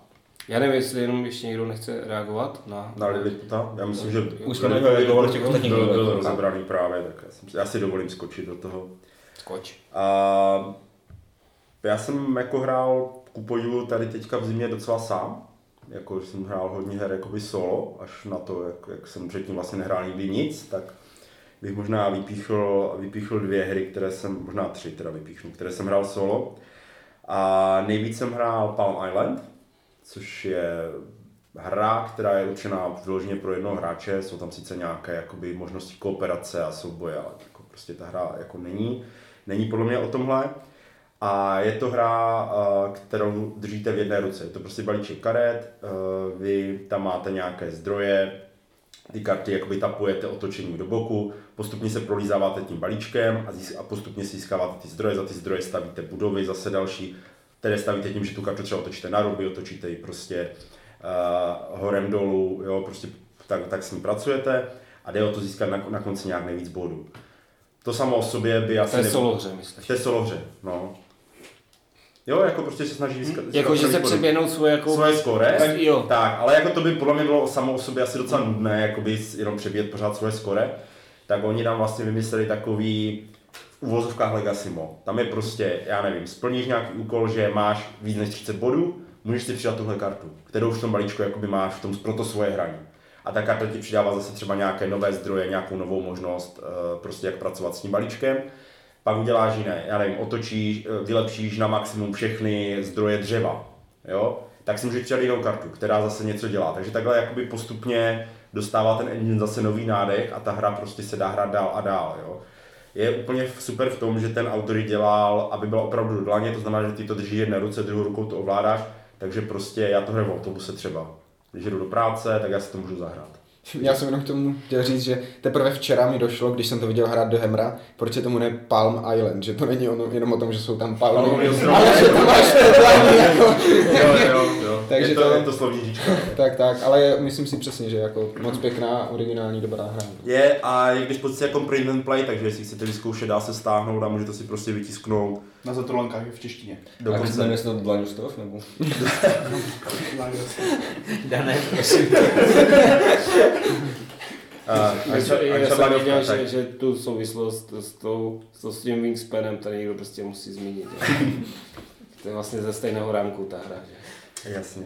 Já nevím, jestli jenom ještě někdo nechce reagovat na... na Liliputa. Já myslím, že Už jsme reagovali těch ostatních byl, byl rozebraný právě, tak já, jsem, si- já si dovolím skočit do toho. Skoč. A já jsem jako hrál ku podivu tady teďka v zimě docela sám. Jako jsem hrál hodně her jakoby solo, až na to, jak, jak jsem předtím vlastně nehrál nikdy nic, tak bych možná vypíchl, vypíchl dvě hry, které jsem, možná tři teda vypíchnu, které jsem hrál solo. A nejvíc jsem hrál Palm Island, což je hra, která je určená vyloženě pro jednoho hráče, jsou tam sice nějaké jakoby, možnosti kooperace a souboje, ale jako prostě ta hra jako není, není podle mě o tomhle. A je to hra, kterou držíte v jedné ruce. Je to prostě balíček karet, vy tam máte nějaké zdroje, ty karty jakoby tapujete otočením do boku, postupně se prolízáváte tím balíčkem a, získ- a postupně si získáváte ty zdroje, za ty zdroje stavíte budovy, zase další, které stavíte tím, že tu kartu třeba otočíte na ruby, otočíte ji prostě uh, horem dolů, jo, prostě tak, tak s ní pracujete a jde o to získat na, na konci nějak nejvíc bodů. To samo o sobě by asi... To je nebylo- solo hře, myslíš? v té solohře, no. Jo, jako prostě se snaží získat. získat Jako, že se přeběhnout svoje jako... Svoje skóre, Tak jo. tak, ale jako to by podle mě bylo samo o sobě asi docela nudné, jakoby jenom přebíjet pořád svoje skóre, tak oni tam vlastně vymysleli takový v uvozovkách Legacy Mo. Tam je prostě, já nevím, splníš nějaký úkol, že máš víc než 30 bodů, můžeš si přidat tuhle kartu, kterou v tom balíčku jakoby máš v tom pro to svoje hraní. A ta karta ti přidává zase třeba nějaké nové zdroje, nějakou novou možnost, eh, prostě jak pracovat s tím balíčkem. Pak uděláš jiné, já nevím, otočíš, eh, vylepšíš na maximum všechny zdroje dřeva, jo? tak si můžeš přidat jinou kartu, která zase něco dělá. Takže takhle jakoby postupně dostává ten engine zase nový nádech a ta hra prostě se dá hrát dál a dál. Jo? Je úplně super v tom, že ten autor dělal, aby byla opravdu do dlaně, to znamená, že ty to drží jedné ruce, druhou rukou to ovládáš, takže prostě já to hraju v autobuse třeba. Když jdu do práce, tak já si to můžu zahrát. Já jsem jenom k tomu chtěl říct, že teprve včera mi došlo, když jsem to viděl hrát do Hemra, proč je tomu ne Palm Island, že to není ono, jenom o tom, že jsou tam palmy, ale že to máš jako, Jo, jo, jo. Takže je to, to- je to slovníčka. tak, tak, ale je- myslím si přesně, že jako moc pěkná, originální, dobrá hra. Je a je když pozice jako print and play, takže jestli chcete vyzkoušet, dá se stáhnout a můžete si prostě vytisknout. Na zatrolenkách je v češtině. A Dokonce. se to Blind Stuff, nebo? [LAUGHS] Dané, prosím. [LAUGHS] Uh, Já, jsem- já jsem Baňovka, věděl, tak. že, že tu souvislost s, tou, s tím Wingspanem tady někdo prostě musí zmínit. [LAUGHS] to je vlastně ze stejného rámku ta hra. Že? Jasně.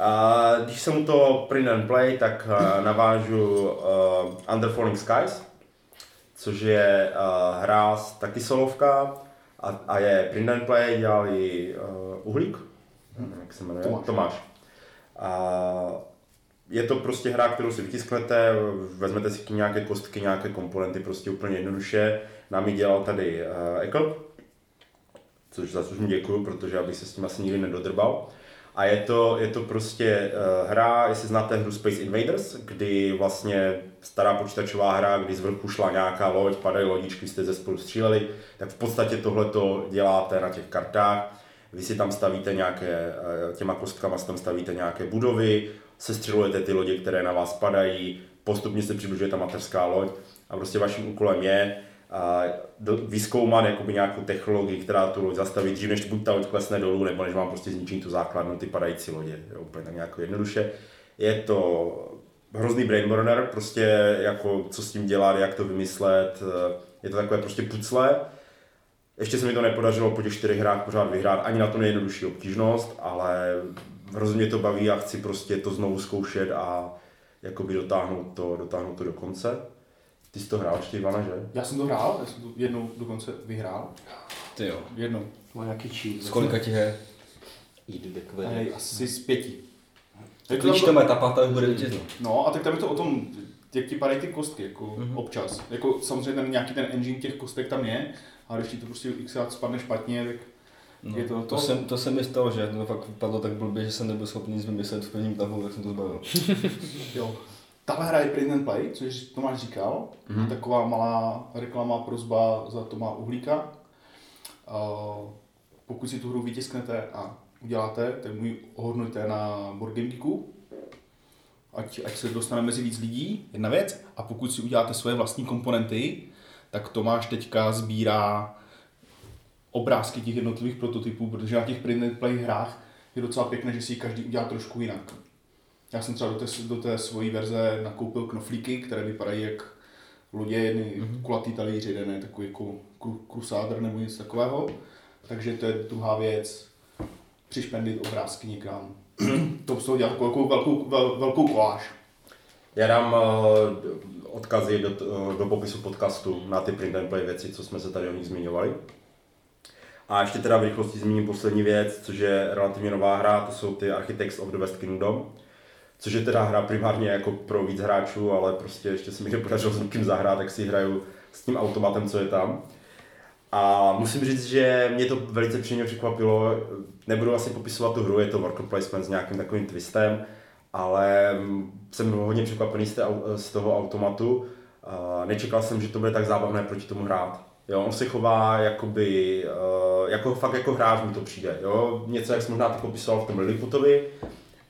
A když jsem toho print and play, tak uh, navážu uh, Under Falling Skies, což je uh, hra taky solovka a, a je print and play, dělal ji uh, Uhlík, nevím, jak se jmenuje, Tomáš. Tomáš. A je to prostě hra, kterou si vytisknete, vezmete si nějaké kostky, nějaké komponenty, prostě úplně jednoduše. Nám ji dělal tady uh, Ekl, což za což mu děkuju, protože abych se s tím asi nikdy nedodrbal. A je to, je to prostě uh, hra, jestli znáte hru Space Invaders, kdy vlastně stará počítačová hra, kdy z vrchu šla nějaká loď, padaly lodičky, jste ze spolu stříleli, tak v podstatě tohle to děláte na těch kartách. Vy si tam stavíte nějaké, eh, těma kostkama si tam stavíte nějaké budovy, sestřelujete ty lodě, které na vás padají, postupně se přibližuje ta mateřská loď a prostě vaším úkolem je vyzkoumat jakoby nějakou technologii, která tu loď zastaví dřív, než buď ta loď klesne dolů, nebo než vám prostě zničí tu základnu, ty padající lodě. Jo, úplně tak nějak jednoduše. Je to hrozný brainburner, prostě jako co s tím dělat, jak to vymyslet. Je to takové prostě pucle. Ještě se mi to nepodařilo po těch čtyřech hrách pořád vyhrát, ani na to nejjednodušší obtížnost, ale hrozně mě to baví a chci prostě to znovu zkoušet a jakoby dotáhnout to, dotáhnout to do konce. Ty jsi to hrál ještě, Ivana, že? Já jsem to hrál, já jsem to jednou dokonce vyhrál. Ty jo. Jednou. Má nějaký cheat. Z kolika ti her? Jít do Hej, asi z pěti. Tak když to má ta pátá, už bude vítězno. No a tak tam je to o tom, jak ti padají ty kostky, jako mm-hmm. občas. Jako samozřejmě ten nějaký ten engine těch kostek tam je, ale když ti to prostě xkrát spadne špatně, tak No, je to, to, jsem, to se mi stalo, že to fakt vypadlo tak blbě, že jsem nebyl schopný nic vymyslet v prvním tahu, tak jsem to zbavil. [LAUGHS] Jo. Tahle hra je print and play, což Tomáš říkal. Mhm. Mm-hmm. Taková malá reklama, prozba za Tomá Uhlíka. Uh, pokud si tu hru vytisknete a uděláte, tak mu ji ohodnoťte na Board Game Geeku. Ať, ať se dostane mezi víc lidí, jedna věc. A pokud si uděláte svoje vlastní komponenty, tak Tomáš teďka sbírá obrázky těch jednotlivých prototypů, protože na těch print and play hrách je docela pěkné, že si ji každý udělá trošku jinak. Já jsem třeba do té, do té svojí verze nakoupil knoflíky, které vypadají jak lodě, jedny mm-hmm. kulatý talíř, jeden je takový jako kru, krusádr nebo něco takového. Takže to je druhá věc, přišpendit obrázky někam. [CLEARS THROAT] to toho dělat velkou, vel, velkou koláž. Já dám uh, odkazy do, uh, do popisu podcastu na ty print and play věci, co jsme se tady o nich zmiňovali. A ještě teda v rychlosti zmíním poslední věc, což je relativně nová hra, to jsou ty Architects of the West Kingdom. Což je teda hra primárně jako pro víc hráčů, ale prostě ještě se mi nepodařilo s někým zahrát, tak si hraju s tím automatem, co je tam. A musím říct, že mě to velice příjemně překvapilo. Nebudu asi popisovat tu hru, je to worker placement s nějakým takovým twistem, ale jsem hodně překvapený z, té, z toho automatu. Nečekal jsem, že to bude tak zábavné proti tomu hrát. Jo, on se chová jakoby, uh, jako fakt jako hráč mi to přijde. Jo? Něco, jak jsem možná teď popisoval v tom Lilliputovi,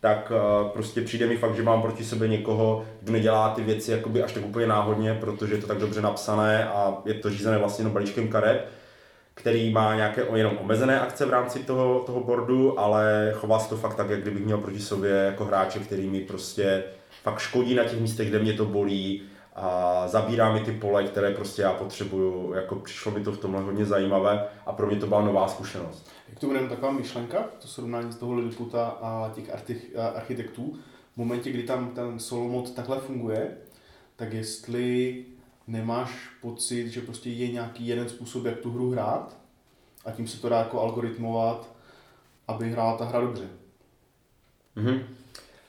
tak uh, prostě přijde mi fakt, že mám proti sobě někoho, kdo nedělá ty věci jakoby až tak úplně náhodně, protože je to tak dobře napsané a je to řízené vlastně jenom balíčkem karet, který má nějaké jenom omezené akce v rámci toho, toho boardu, ale chová se to fakt tak, jak kdybych měl proti sobě jako hráče, který mi prostě fakt škodí na těch místech, kde mě to bolí, a zabírá mi ty pole, které prostě já potřebuju. Jako přišlo mi to v tomhle hodně zajímavé a pro mě to byla nová zkušenost. Jak to bude jenom taková myšlenka, to srovnání z toho Lilliputa a těch architektů, v momentě, kdy tam ten solo mod takhle funguje, tak jestli nemáš pocit, že prostě je nějaký jeden způsob, jak tu hru hrát a tím se to dá jako algoritmovat, aby hrála ta hra dobře. Mm-hmm.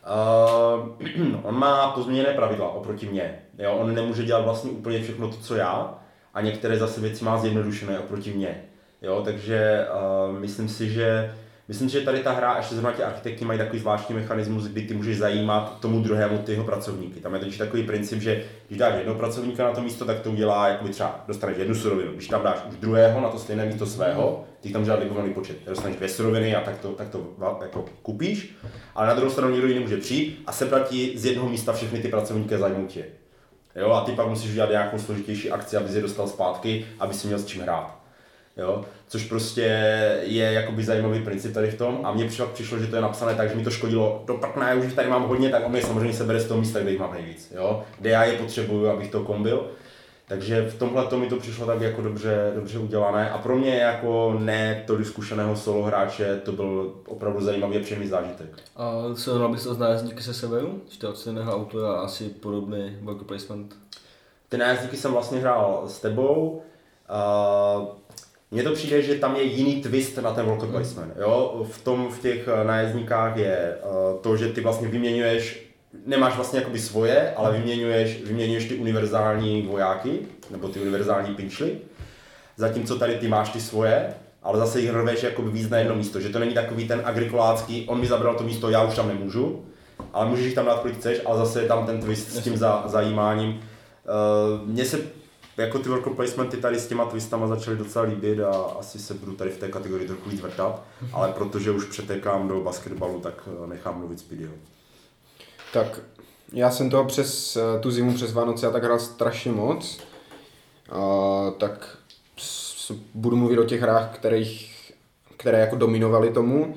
Uh, [CLEARS THROAT] on má pozměněné pravidla oproti mně. Jo, on nemůže dělat vlastně úplně všechno to, co já, a některé zase věci má zjednodušené oproti mně. Jo, takže uh, myslím si, že Myslím, že tady ta hra, ještě zrovna ti architekti mají takový zvláštní mechanismus, kdy ty můžeš zajímat tomu druhému ty jeho pracovníky. Tam je totiž takový princip, že když dáš jednoho pracovníka na to místo, tak to udělá, jako třeba dostaneš jednu surovinu. Když tam dáš už druhého na to stejné místo svého, ty tam žádný libovolný počet. Dostaneš dvě suroviny a tak to, tak to jako kupíš, ale na druhou stranu někdo jiný může přijít a sebrat ti z jednoho místa všechny ty pracovníky a. Jo, a ty pak musíš udělat nějakou složitější akci, aby je dostal zpátky, aby si měl s čím hrát. Jo? Což prostě je jakoby zajímavý princip tady v tom a mně přišlo, přišlo, že to je napsané tak, že mi to škodilo do prkna, já už jich tady mám hodně, tak on mě samozřejmě sebere z toho místa, kde jich mám nejvíc, jo? kde já je potřebuju, abych to kombil. Takže v tomhle to mi to přišlo tak jako dobře, dobře udělané a pro mě jako ne to zkušeného solo hráče to byl opravdu zajímavý a příjemný zážitek. A srovnal bys to s nájezdníky se Severu? Že to od stejného autora asi podobný worker placement? Ty nájezdníky jsem vlastně hrál s tebou. Uh, mně to přijde, že tam je jiný twist na ten worker placement. Jo? V tom v těch eh, nájezdníkách je uh, to, že ty vlastně vyměňuješ, nemáš vlastně jakoby svoje, ale vyměňuješ, vyměňuješ ty univerzální vojáky, nebo ty univerzální pinčly. Zatímco tady ty máš ty svoje, ale zase jich rveš jakoby víc na jedno místo, že to není takový ten agrikolácký, on mi zabral to místo, já už tam nemůžu, ale můžeš jich tam dát kolik chceš, ale zase je tam ten twist s tím za, zajímáním. Uh, mně se jako ty worker placementy tady s těma twistama začaly docela líbit a asi se budu tady v té kategorii trochu víc vrtat, ale protože už přetekám do basketbalu, tak eh, nechám mluvit Speedio. Tak já jsem toho přes eh, tu zimu, přes Vánoce a tak hrál strašně moc. uh, tak budu mluvit o těch hrách, kterých, které jako dominovaly tomu.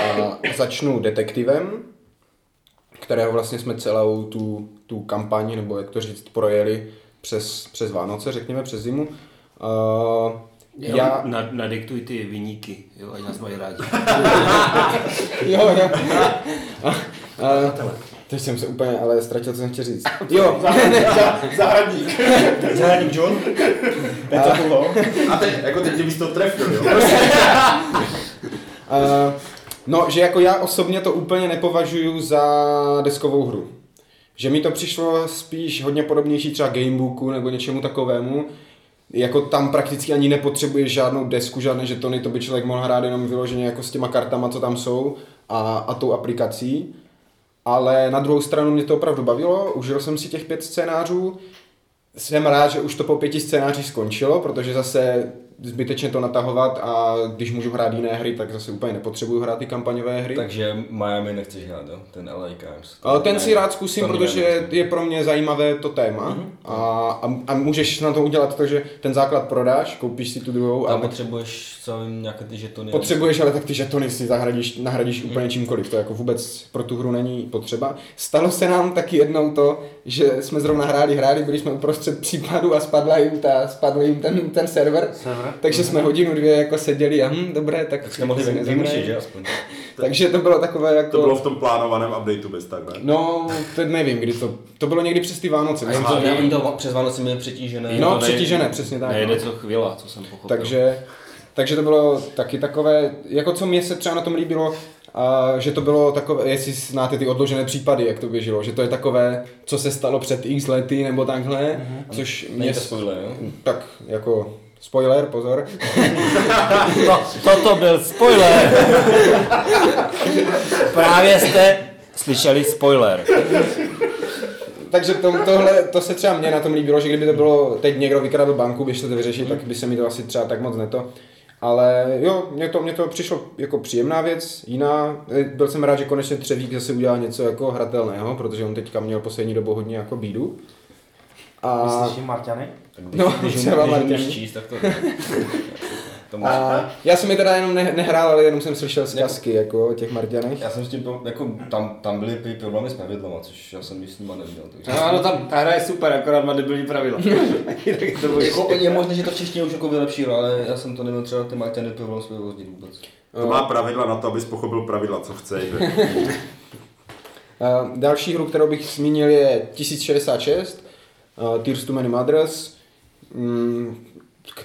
A začnu detektivem, kterého vlastně jsme celou tu, tu kampaň, nebo jak to říct, projeli přes, přes Vánoce, řekněme, přes zimu. Uh, Já... já, Na, nadiktuj ty vyníky, jo, ať nás mají rádi. [LAUGHS] jo, jo. [LAUGHS] A, a, teď jsem se úplně, ale ztratil, co jsem chtěl říct. [LAUGHS] Jo, Zahradník. Zahradník John. Petr Kulo. A teď, jako teď bys to trefil, jo? Uh, no, že jako já osobně to úplně nepovažuji za deskovou hru. Že mi to přišlo spíš hodně podobnější třeba gamebooku nebo něčemu takovému. Jako tam prakticky ani nepotřebuješ žádnou desku, žádné žetony, to by člověk mohl hrát jenom vyloženě jako s těma kartama, co tam jsou a, a tou aplikací. Ale na druhou stranu mě to opravdu bavilo, užil jsem si těch pět scénářů. Jsem rád, že už to po pěti scénářích skončilo, protože zase zbytečně to natahovat a když můžu hrát jiné hry, tak zase úplně nepotřebuju hrát ty kampaňové hry. Takže Miami nechceš hrát, jo? Ten LA Times. Ale ten si rád zkusím, to protože nevím. je pro mě zajímavé to téma Mhm. a, a, a můžeš na to udělat to, že ten základ prodáš, koupíš si tu druhou Tam a potřebuješ, co vím, nějaké ty žetony. potřebuješ, ale tak ty žetony si zahradíš, nahradíš úplně čímkoliv, to jako vůbec pro tu hru není potřeba. Stalo se nám taky jednou to, že jsme zrovna hráli, hráli, byli jsme uprostřed případu a spadla jim ta, spadl jim ten, ten server, Server. Takže jsme hodinu dvě jako seděli a hm, dobré, tak, Tak jste mohli vymýšlet, že aspoň. Takže to bylo takové jako... To bylo v tom plánovaném updateu bez tak, ne? No, teď nevím, kdy to, to bylo někdy přes ty Vánoce. Jim to, jim to přes Vánoce měli přetížené. No, to nej- přetížené, přesně tak. Nejde no. co chvíla, co jsem pochopil. Takže, takže to bylo taky takové, jako co mě se třeba na tom líbilo, a že to bylo takové, jestli znáte ty odložené případy, jak to běželo, že to je takové, co se stalo před x lety nebo takhle, mm-hmm. což mě... To spoiler, jo? Tak, jako spoiler, pozor. [LAUGHS] No, toto byl spoiler. Právě jste slyšeli spoiler. Takže to, tohle, to se třeba mně na tom líbilo, že kdyby to bylo, teď někdo vykradl banku, běžte to vyřešit, tak by se mi to asi třeba tak moc neto. Ale jo, mně to, mně to přišlo jako příjemná věc, jiná. Byl jsem rád, že konečně Třevík zase udělal něco jako hratelného, protože on teďka měl poslední dobu hodně jako bídu. A, Slyším Marťany? Tak když, No, když, třeba když Martin. umíš číst, tak to... to a já jsem je teda jenom ne, nehrál, ale jenom jsem slyšel zkazky jako o těch Marťanech. Já jsem s tím, jako, tam, tam byly problémy s pravidlama, což já jsem s nima neměl. Takže... No, ano, tam ta hra je super, akorát má debilní pravidla. [LAUGHS] tak to bylo Jako, je možné, že to v češtině už jako vylepšilo, ale já jsem to neměl třeba ty Marťany problém svůj rozdíl vůbec. To má pravidla na to, abys pochopil pravidla, co chceš. [LAUGHS] A další hru, kterou bych zmínil, je 1066, uh, Tears to Many Mothers. Mm,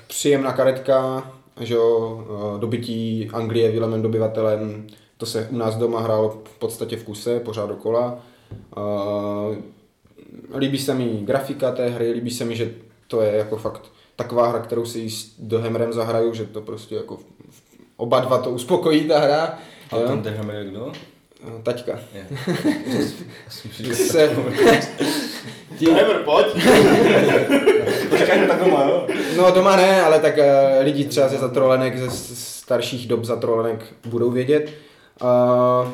příjemná karetka, že jo, uh, dobytí Anglie Vilemem dobyvatelem, to se u nás doma hrálo v podstatě v kuse, pořád dokola. Uh, líbí se mi grafika té hry, líbí se mi, že to je jako fakt taková hra, kterou si s dohemrem zahraju, že to prostě jako oba dva to uspokojí ta hra. A jo. tam Dehammer je kdo? Uh, Taťka. Je. [LAUGHS] Se, Ever, [LAUGHS] pojď. [LAUGHS] Počkej, tak doma, jo? No doma ne, ale tak uh, lidi třeba ze zatrolenek, ze starších dob zatrolenek budou vědět. Uh,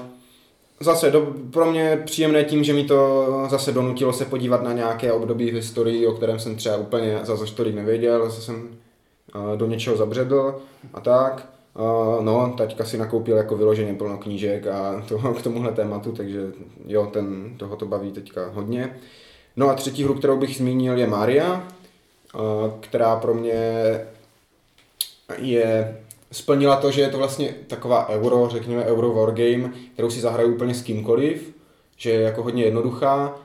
zase do, pro mě příjemné tím, že mi to zase donutilo se podívat na nějaké období v historii, o kterém jsem třeba úplně za tolik nevěděl, zase jsem uh, do něčeho zabředl a tak. Uh, no, taťka si nakoupil jako vyloženě plno knížek a to, [LAUGHS] k tomuhle tématu, takže jo, ten, toho to baví teďka hodně. No a třetí hru, kterou bych zmínil, je Maria, eh, která pro mě je splnila to, že je to vlastně taková euro, řekněme euro wargame, kterou si zahraju úplně s kýmkoliv, že je jako hodně jednoduchá,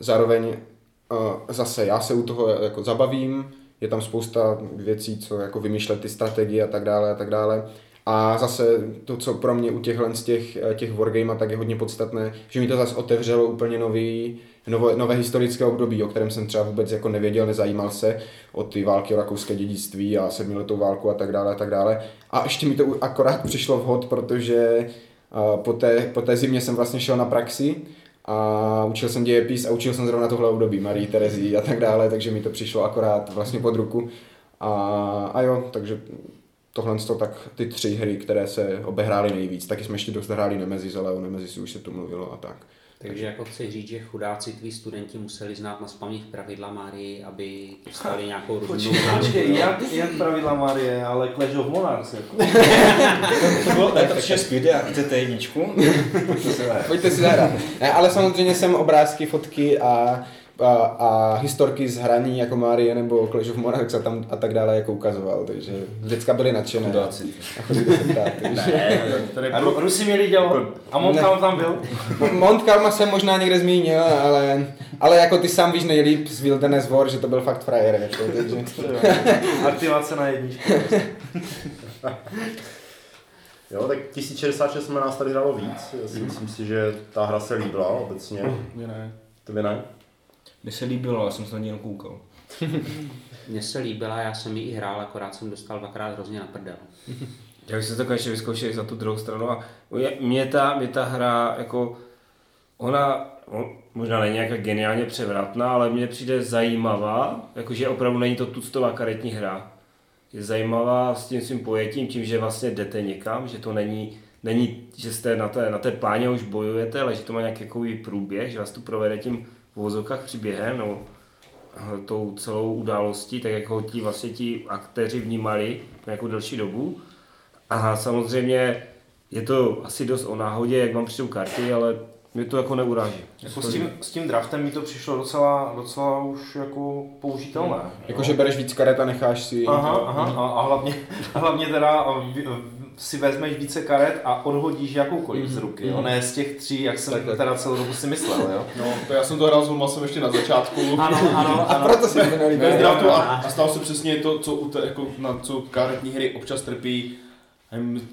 zároveň eh, zase já se u toho jako zabavím, je tam spousta věcí, co jako vymýšlet ty strategie a tak dále a tak dále. A zase to, co pro mě u těchhle z těch, eh, těch wargame tak je hodně podstatné, že mi to zase otevřelo úplně nový, nové, nové historické období, o kterém jsem třeba vůbec jako nevěděl, nezajímal se o ty války o rakouské dědictví a sedmiletou válku a tak dále a tak dále. A ještě mi to akorát [LAUGHS] přišlo vhod, protože a po té, po té zimě jsem vlastně šel na praxi a učil jsem dějepis a učil jsem zrovna tohle období Marie Terezí a tak dále, takže mi to přišlo akorát vlastně pod ruku. A, a jo, takže tohle to tak ty tři hry, které se obehrály nejvíc. Taky jsme ještě dost hráli Nemesis, ale o Nemesis už se tu mluvilo a tak. Takže jako chci říct, že chudáci tví studenti museli znát na spaměť pravidla Márii, aby dostali nějakou rozumnou Počkej, jak, jak pravidla Marie, ale Clash of Monarchs, jako. [LAUGHS] To bylo, všechno speedy a chcete jedničku? [LAUGHS] Pojďte si zahrát. Ne, ale samozřejmě jsem obrázky, fotky a, a, a historky z hraní jako Marie nebo Clash of Monarchs a, tam, a tak dále jako ukazoval, takže děcka byly nadšené. Chudáci. A chodili se ptát, [LAUGHS] takže. Tady A Ru- Rusi měli dělo. A Montcalm tam byl. [LAUGHS] Mont Kalma jsem možná někde zmínil, ale, ale jako ty sám víš nejlíp z Wilderness War, že to byl fakt frajer, jako, takže. [LAUGHS] Aktivace na jedničku. Jo, tak 1066 jsme nás tady hrálo víc. Já si myslím si, že ta hra se líbila obecně. mě ne. Tobě ne? Mně se líbilo, ale jsem se na ní jen koukal. [LAUGHS] Mně se líbila, já jsem ji i hrál, akorát jsem dostal dvakrát hrozně na prdel. [LAUGHS] Já bych se to konečně vyzkoušel za tu druhou stranu a je- mě ta, mě ta hra jako, ona no, možná není nějaká geniálně převratná, ale mně přijde zajímavá, jakože opravdu není to tuctová karetní hra. Je zajímavá s tím svým pojetím, tím, že vlastně jdete někam, že to není, není že jste na té, na té pláně už bojujete, ale že to má nějaký průběh, že vás to provede tím v vozovkách příběhem, no, tou celou událostí, tak jako ti vlastně ti aktéři vnímali nějakou delší dobu. A samozřejmě je to asi dost o náhodě, jak vám přijdou karty, ale mě to jako neuráží. Jako s, tím, s tím draftem mi to přišlo docela, docela už jako použitelné. Jakože bereš víc karet a necháš si... Aha, aha, a, a hlavně, a [LAUGHS] hlavně teda si vezmeš více karet a odhodíš jakoukoliv z ruky, jo? ne z těch tří, jak jsem Tak, tak. teda celou dobu si myslel, jo. No, to já jsem to hrál s Holmasem ještě na začátku. Ano, ano, [LAUGHS] A ano. proto si to nelíbí. A, a stalo se přesně to, co, u té, jako, na co karetní hry občas trpí.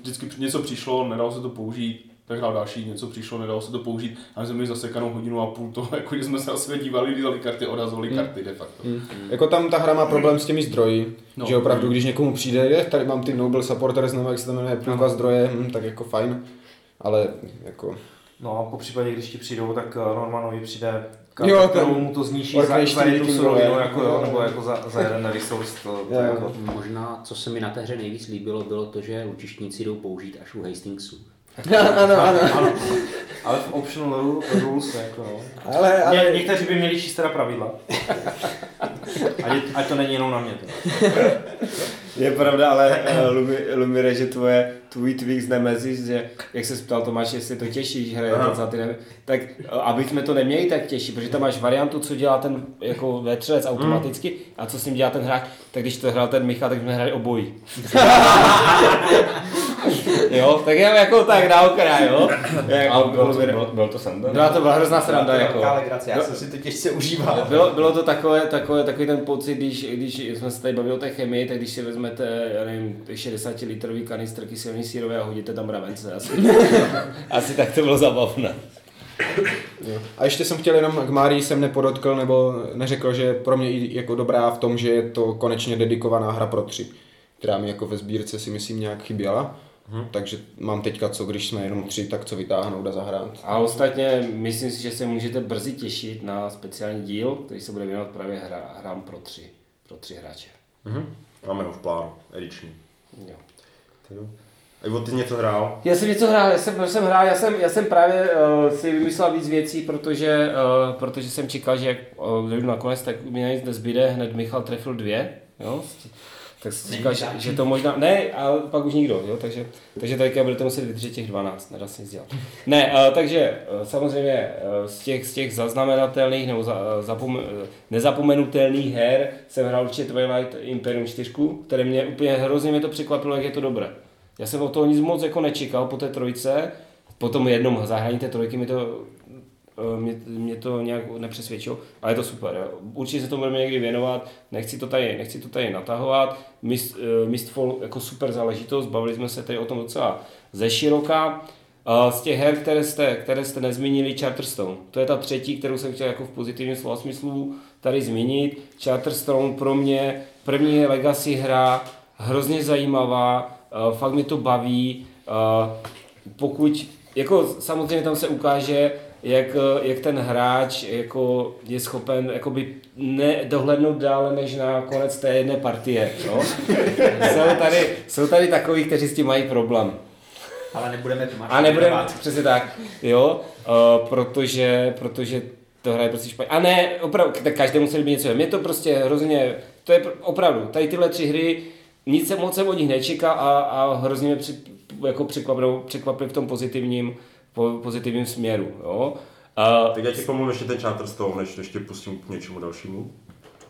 Vždycky něco přišlo, nedalo se to použít, tak hrál další, něco přišlo, nedalo se to použít. A my jsme měli zasekanou hodinu a půl toho, [LAUGHS] jako že jsme se na sebe dívali, dívali karty, odhazovali karty de facto. Jako tam ta hra má problém s těmi zdroji, no. Že opravdu, když někomu přijde, je, tady mám ty Noble Supporters, nebo jak se to jmenuje, dva zdroje, hm, tak jako fajn, ale jako, No a po případě, když ti přijdou, tak eh, Normanovi přijde Jo, karta, ten kterou mu to zničí za, za jednu surovinu, jako jo, nebo jako za, za jeden resource. To, to Jo. jako, Možná, co se mi na té hře nejvíc líbilo, bylo to, že lučišníci jdou použít až u Hastingsu. Ano, ano, ano, [LAUGHS] ale v optional ru- rules, jako jo. ale, ale, Ně, někteří by měli číst teda pravidla. Ať, ať to není jenom na mě. Je pravda, ale uh, Lumi, Lumire, že tvoje, tvůj tweak z Nemesis, že jak se ptal Tomáš, jestli to těší, že hraje za ty nevím, tak uh, aby jsme to neměli tak těžší, protože tam máš variantu, co dělá ten jako vetřelec automaticky a co s ním dělá ten hráč, tak když to hrál ten Michal, tak jsme hráli obojí. [LAUGHS] [LAUGHS] jo, tak já jako tak na okraj, jo. Jak, A bylo to, bylo, bylo to sranda? Byla to byla hrozná sranda, jako. legrace, já jsem si to těžce užíval. Bylo, bylo to takové, takové, takový ten pocit, když, když jsme se tady bavili o té chemii, tak když si vezmete, já nevím, 60 litrový kanistr kyselný sírové a hodíte tam mravence, asi, [LAUGHS] asi tak to bylo zabavné. a ještě jsem chtěl jenom, k Márii jsem nepodotkl, nebo neřekl, že pro mě jako dobrá v tom, že je to konečně dedikovaná hra pro tři, která mi jako ve sbírce si myslím nějak chyběla. Hmm. Takže mám teďka co, když jsme jenom tři, tak co vytáhnout a zahrát. A ostatně myslím si, že se můžete brzy těšit na speciální díl, který se bude věnovat právě hra, hrám pro tři, pro tři hráče. Mhm. Máme ho v plánu, ediční. Jo. A Ivo, ty něco hrál? Já jsem něco hrál, já jsem, já jsem hrál, já jsem, já jsem právě uh, si vymyslel víc věcí, protože, uh, protože jsem čekal, že jak uh, nakonec, tak mi na nic nezbyde, hned Michal trefil dvě, jo, tak jsem říkal, že, že, to možná, ne, a pak už nikdo, jo, takže, takže teďka budete muset vydržet těch 12, nedá se nic dělat. Ne, uh, takže uh, samozřejmě uh, z těch, z těch zaznamenatelných nebo za, uh, zapom, uh, nezapomenutelných her jsem hrál určitě Twilight Imperium 4, které mě úplně hrozně mě to překvapilo, jak je to dobré. Já jsem od toho nic moc jako nečekal po té trojce, po tom jednom zahrání té trojky mi to, eh, mě, mě to nějak nepřesvědčilo, ale je to super. Jo. Určitě se tomu budeme někdy věnovat, nechci to tady, nechci to tady natahovat. Mist, eh, Mistfall jako super záležitost, bavili jsme se tady o tom docela ze široka. A Z těch her, které jste, které jste nezmínili, Charterstone. To je ta třetí, kterou jsem chtěl jako v pozitivním slova smyslu tady zmínit. Charterstone pro mě první legacy hra, hrozně zajímavá, eh, fakt mi to baví. eh, Pokud, jako samozřejmě tam se ukáže, jak, eh, jak ten hráč jako je schopen jakoby nedohlednout dále než na konec té jedné partie. No? [LAUGHS] jsou, tady, jsou tady takový, kteří s tím mají problém. Ale nebudeme to A nebudeme, přesně tak, jo, uh, protože, protože to hraje prostě špatně. A ne, opravdu, tak každému se líbí něco. Mě to prostě hrozně, to je pr- opravdu, tady tyhle tři hry, nic se moc jsem od nich nečeká a, a hrozně mě při, jako překvapili, překvapili v tom pozitivním, po, pozitivním směru, jo. Uh, Tak já ti pomluvím ještě ten Charterstone, než, než tě pustím k něčemu dalšímu.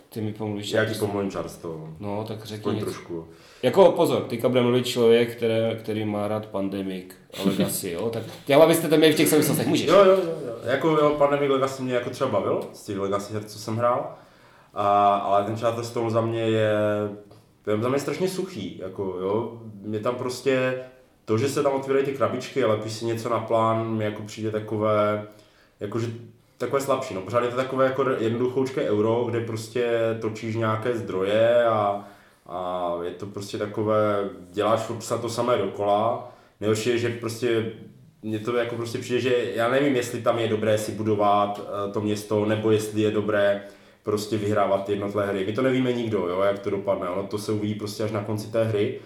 ty mi pomluvíš. Já ti pomluvím Charterstone. No, tak řekni něco. trošku. Jako pozor, teďka bude mluvit člověk, které, který má rád Pandemic a Legacy, jo, tak já abyste to měli v těch souvislostech, můžeš. Jo, jo, jo, jo. Jako jo, Pandemic Legacy mě jako třeba bavil, z těch Legacy her, co jsem hrál. A, ale ten Charterstone za mě je, je za mě strašně suchý, jako jo. Mě tam prostě, to, že se tam otvírají ty krabičky a lepí si něco na plán, mi jako přijde takové, jakože takové slabší. No, pořád je to takové jako jednoduchoučké euro, kde prostě točíš nějaké zdroje a, a je to prostě takové, děláš furt to samé dokola. Nejhorší je, že prostě mně to jako prostě přijde, že já nevím, jestli tam je dobré si budovat eh, to město, nebo jestli je dobré prostě vyhrávat jednotlivé hry. My to nevíme nikdo, jo, jak to dopadne, ono to se uvidí prostě až na konci té hry.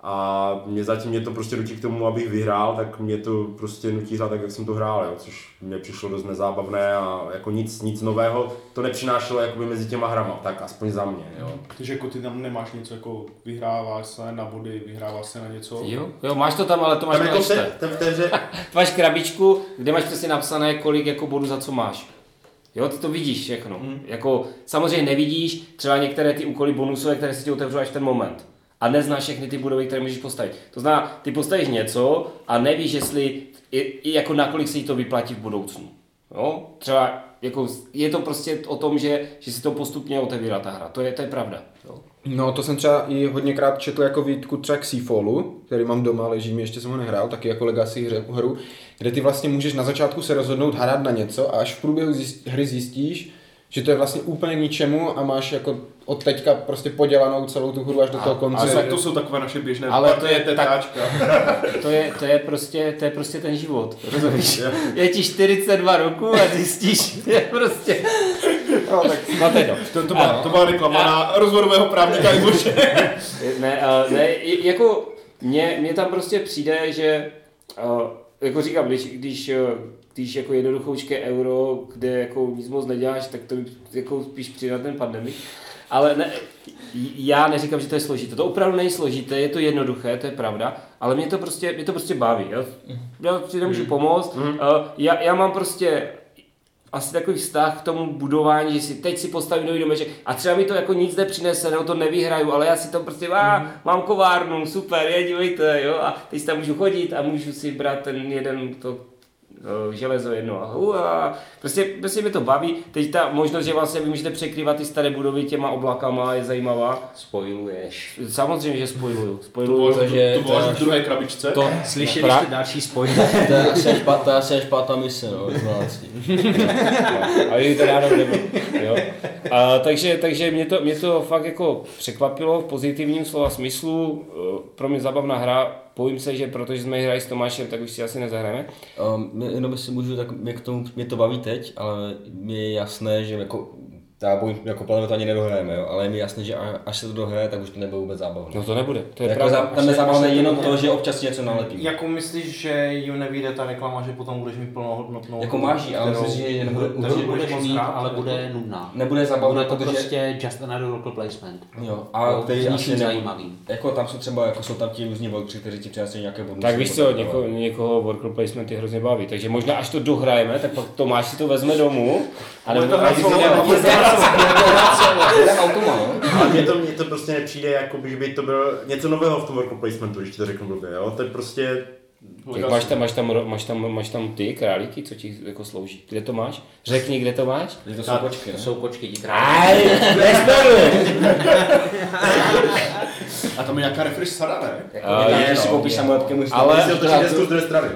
A mě zatím mě to prostě nutí k tomu, abych vyhrál, tak mě to prostě nutí hrát tak, jak jsem to hrál, jo, což mě přišlo dost nezábavné a jako nic, nic nového to nepřinášelo jakoby mezi těma hrama, tak aspoň za mě, jo. Takže jako ty tam nemáš něco jako vyhráváš se na body, vyhráváš se na něco. Jo, jo, máš to tam, ale to máš Tam jako hře, [LAUGHS] Máš krabičku, kde máš přesně napsané, kolik jako bodů za co máš. Jo, ty to vidíš všechno. Mm. Jako, samozřejmě nevidíš třeba některé ty úkoly bonusové, které si ti otevřou až ten moment. A neznáš všechny ty budovy, které můžeš postavit. To znamená, ty postavíš něco a nevíš, jestli, i, i jako nakolik se jí to vyplatí v budoucnu. Jo? Třeba jako, je to prostě o tom, že, že si to postupně otevírá ta hra. To je, to je pravda. Jo? No to jsem třeba i hodněkrát četl jako výtku třeba k Seafallu, který mám doma, leží mi, ještě jsem ho nehrál, taky jako legacy hře, hru, kde ty vlastně můžeš na začátku se rozhodnout hrát na něco a až v průběhu zjist, hry zjistíš, že to je vlastně úplně k ničemu a máš jako od teďka prostě podělanou celou tu hru až do toho konce. Ale tak to jsou takové naše běžné Ale to je tak- tetáčka. [LAUGHS] To je, to je, prostě, to je prostě ten život, rozumíš? [LAUGHS] Je ti 42 roku a zjistíš, [LAUGHS] že prostě... No, tak, no to je to. To, to, byla, to byla reklama na rozvodového právníka Ivoše. Ne, ne, i- jako mně, mně tam prostě přijde, že jako říkám, když, když, když jako jednoduchoučké euro, kde jako nic moc neděláš, tak to jako spíš přijde na ten pandemik. Ale ne, já neříkám, že to je složité. To opravdu není složité, je to jednoduché, to je pravda, ale mě to prostě, mě to prostě baví. Jo? Já si nemůžu pomoct. Uh, já, já mám prostě asi takový vztah k tomu budování, že si teď si postavím nový domeček a třeba mi to jako nic nepřinese, nebo to nevyhraju, ale já si to prostě, a, mám kovárnu, super, je, dívejte, jo, a teď si tam můžu chodit a můžu si brát ten jeden to železo jedno a, hu, a prostě, prostě mě to baví. Teď ta možnost, že vlastně vy můžete překrývat ty staré budovy těma oblakama je zajímavá. Spojuješ. Samozřejmě, že spojuju. To spojuju bylo, Takže to bylo to- v druhé krabičce. To, Slyšeli jste další spoiler? [LAUGHS] to je asi až pátá, asi mise, no, 12. [LAUGHS] a je to ráno nebo, jo. A, takže, takže mě, to, mě to fakt jako překvapilo v pozitivním slova smyslu. Eh, Pro mě zábavná hra. Bojím se, že protože jsme hráli s Tomášem, tak už si asi nezahrajeme. Um, jenom jestli můžu, tak mě k tomu, mě to baví teď, ale mě je jasné, že jako já bojím, jako plně to ani nedohrajeme, jo, ale je mi jasné, že a- až se to dohraje, tak už to nebude vůbec zábavné. No to nebude, to je jako pravda. za, tam je zábavné jenom to, že občas něco nalepím. Jako myslíš, že jim nevyjde ta reklama, že potom budeš mít plnohodnotnou Jako máš ji, ale kterou- myslím si, že nebude, takže nebude, Budeš moc mít, ale bude nudná. nebude zábavné, Bude to protože prostě just another local placement. jo, a Jo, teď s asi zajímavým. jako tam jsou třeba, jako jsou tam ti různí volkři, kteří ti přinášejí nějaké bonusy. Tak víš co, tak, něko, ale- někoho worker placement je hrozně baví, takže možná až to dohrajeme, tak pak Tomáš si to vezme domů. A nebo to hrát si solo, to- [LAUGHS] a bude To je automa, no. Ale mně to, prostě nepřijde, jako by, by to bylo něco nového v tom worker placementu, když ti to řeknu blbě, jo? To je prostě... Tak máš tam, máš, tam, máš, tam, máš tam ty králíky, co ti jako slouží. Kde to máš? Řekni, kde to máš. To jsou kočky, To jsou kočky, ti nespojluj! A tam je nějaká refresh sada, ne? Tam, je, když si no. koupíš samolepky, můžeš Ale- to, z druhé strany.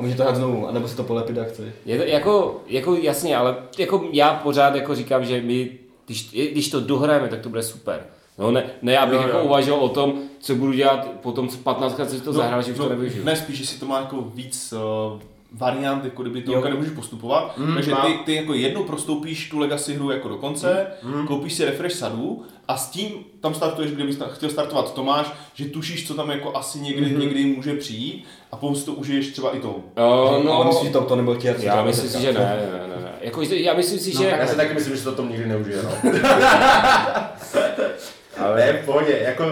A můžeš to hrát znovu, anebo si to polepit, jak chceš. Je to jako, jako jasně, ale jako já pořád jako říkám, že my, když, když to dohrajeme, tak to bude super. No ne, ne abych Jo, jako jo. uvažoval o tom, co budu dělat potom, co 15 krát si to zahrál, že už to nevyužiju. Ne, spíš, že si to má jako víc uh, variant, jako kdyby to nemůžeš postupovat, mm, takže ty, ty jako jednou prostoupíš tu Legacy hru jako do konce, mm. koupíš si refresh sadu a s tím tam startuješ, kdyby chtěl startovat Tomáš, že tušíš, co tam jako asi někdy, mm. někdy může přijít a potom to užiješ třeba i tou. Uh, no, ale myslím, že to, to nebyl těr, Já myslím si, že ne, ne, ne, ne. Jako, já myslím si, No, že... já si taky myslím, že se to tom nikdy neužije, no. [LAUGHS] Ale v pohodě, jako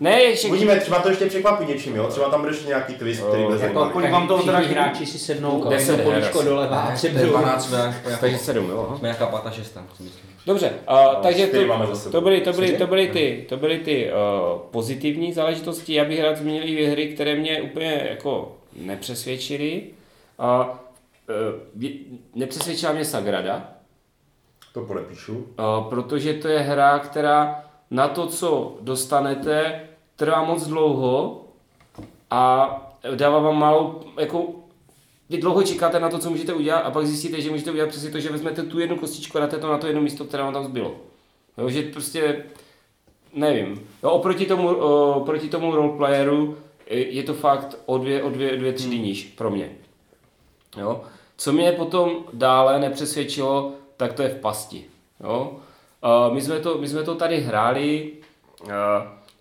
Ne, ještě... Uvidíme, třeba to ještě překvapí něčím, jo? Třeba tam bude ještě nějaký twist, který bude Jako zajímavý. kolik vám toho teda hráči si sednou, her políčko asi. doleva a přeberou. 12 jsme jako, Takže sedm, jo? aha. jsme nějaká pátá, šestá. Dobře, uh, takže čtyři to, to, byly, to, byly, to byly ty, to byly ty uh, pozitivní záležitosti. Já bych rád zmínil i hry, které mě úplně jako nepřesvědčily. Uh, uh, nepřesvědčila mě Sagrada, To podepíšu. uh, protože to je hra, která na to, co dostanete, trvá moc dlouho a dává vám malou, jako vy dlouho čekáte na to, co můžete udělat a pak zjistíte, že můžete udělat přesně to, že vezmete tu jednu kostičku a dáte to na to jedno místo, které vám tam zbylo. Jo, že prostě, nevím, jo, oproti tomu, o, oproti tomu roleplayeru e, je to fakt o dvě, o dvě, dvě třídy níž pro mě. Jo. Co mě potom dále nepřesvědčilo, tak to je v pasti. Jo. Uh, my, jsme to, my jsme to tady hráli, uh,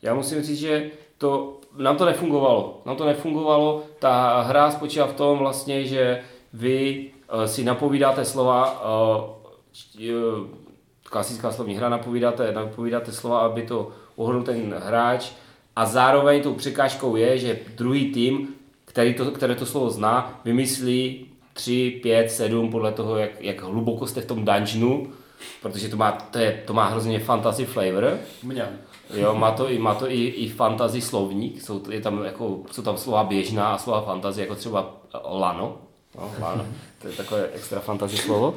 já musím říct, že to, nám to nefungovalo. Nám to nefungovalo, ta hra spočívá v tom vlastně, že vy uh, si napovídáte slova, uh, uh, klasická slovní hra, napovídáte, napovídáte slova, aby to uhodl ten hráč a zároveň tou překážkou je, že druhý tým, který to, které to slovo zná, vymyslí 3, 5, 7 podle toho, jak, jak hluboko jste v tom dungeonu, protože to má, to, je, to má hrozně fantasy flavor. Mňam. Jo, má to, i, má to i, i fantasy slovník, jsou, je tam jako, jsou tam slova běžná a slova fantasy, jako třeba eh, lano. No, lano. To je takové extra fantasy slovo.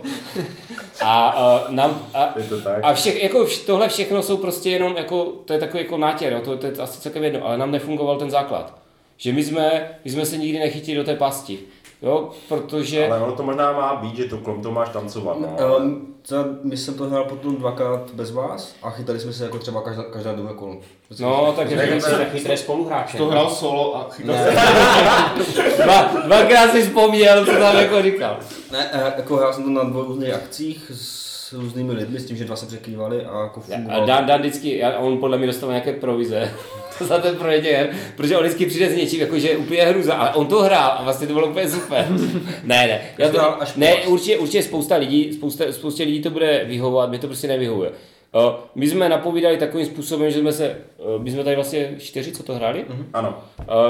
A, uh, nám, a, Je to tak. a všech, jako vš, tohle všechno jsou prostě jenom, jako, to je takový jako nátěr, jo, to, to je asi celkem jedno, ale nám nefungoval ten základ. Že my jsme, my jsme se nikdy nechytili do té pasti. Jo, protože... Ale ono to možná má být, že to krom toho máš tancovat, no. Um, třeba, my jsem to hrál potom dvakrát bez vás a chytali jsme se jako třeba každá, každá druhé kolo. No, takže Takže jsme jsme chytré spoluhráče. To hrál solo a chytal se. [LAUGHS] dva, dvakrát si vzpomněl, co tam jako říkal. Ne, eh, jako hrál jsem to na dvou různých akcích s různými lidmi, s tím, že dva se překrývali a jako A fungovalo. Dan, Dan vždycky, on podle mě dostal nějaké provize [LAUGHS] za ten projekt her, protože on vždycky přijde s něčím, jako že je úplně hruza, ale on to hrál a vlastně to bylo úplně super. [LAUGHS] ne, ne, já to, ne určitě, určitě spousta lidí, spousta, spoustě lidí to bude vyhovovat, mě to prostě nevyhovuje. Uh, my jsme napovídali takovým způsobem, že jsme se, uh, my jsme tady vlastně čtyři, co to hráli, Ano.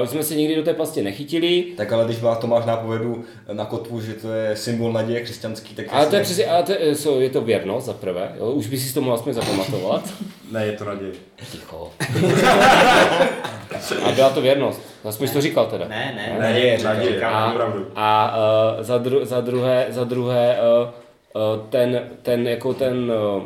uh, jsme se nikdy do té pastě nechytili, Tak ale když má Tomáš nápovědu na kotvu, že to je symbol naděje křesťanský, tak ale to je přesně, ale to, je- so, je to věrnost za prvé, jo? už by si to mohl aspoň zapamatovat. [LAUGHS] Ne, je to naděje. Ticho. [LAUGHS] A byla to věrnost. Aspoň jsi to říkal teda. Ne, ne, Naděje, říkal, naděje, pravdu. A uh, za, dru, za druhé, za druhé uh, uh, ten, ten, jako ten, uh,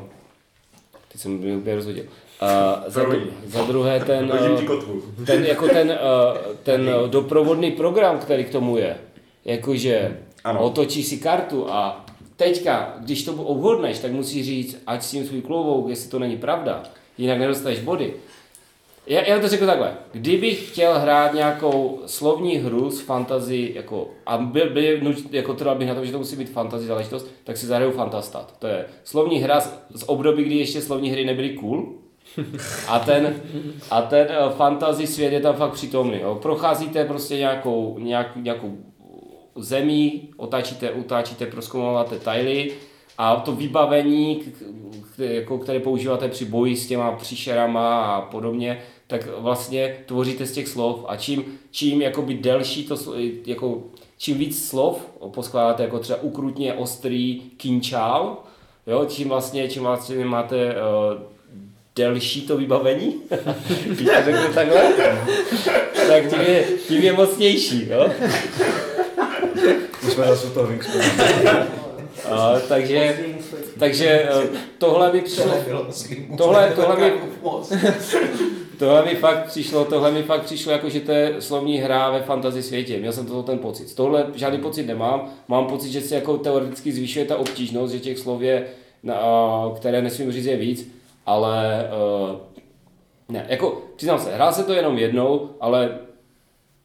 teď jsem mi úplně rozhodil. Uh, za, dru, za druhé ten, [LAUGHS] kotvu. ten, jako ten, uh, ten doprovodný program, který k tomu je. Jakože Ano. otočíš si kartu a teďka, když to obhodneš, tak musíš říct, ať s tím svůj kloubou, jestli to není pravda, jinak nedostaneš body. Já, já to řeknu takhle. Kdybych chtěl hrát nějakou slovní hru s fantasy, jako, a byl, nuč- jako trval bych na tom, že to musí být fantasy záležitost, tak si zahraju Fantastat. To je slovní hra z, z období, kdy ještě slovní hry nebyly cool. A ten, a ten eh, fantasy svět je tam fakt přítomný. Jo. Procházíte prostě nějakou, nějak, nějakou zemí, otáčíte, utáčíte, proskoumáváte tajly a to vybavení, jako, které používáte při boji s těma příšerama a podobně, tak vlastně tvoříte z těch slov a čím, čím jakoby delší to, jako, čím víc slov poskládáte, jako třeba ukrutně ostrý kinčál, jo, čím vlastně, čím vlastně máte uh, delší to vybavení, [LAUGHS] když to řeknu takhle, tak tím je, tím je mocnější, jo. My jsme zase u toho. [LAUGHS] A, takže, takže eh, tohle mi přišlo, tohle, tohle mi, [LAUGHS] tohle mi fakt přišlo, tohle mi fakt přišlo jako, že to je slovní hra ve fantasy světě. Měl jsem to ten pocit. Tohle žádný pocit nemám. Mám pocit, že se jako teoreticky zvyšuje ta obtížnost, že těch slov je, na, které nesmím říct je víc, ale uh, ne, jako přiznám se, hrál se to jenom jednou, ale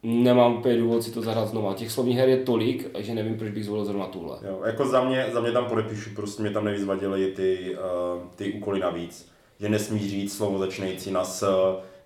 nemám úplně důvod si to zahrát znova. Těch slovních her je tolik, že nevím, proč bych zvolil zrovna tuhle. Jo, jako za mě, za mě tam podepíšu, prostě mě tam nejvíc vadily ty, uh, ty úkoly navíc. Že nesmíš říct slovo začínající na s,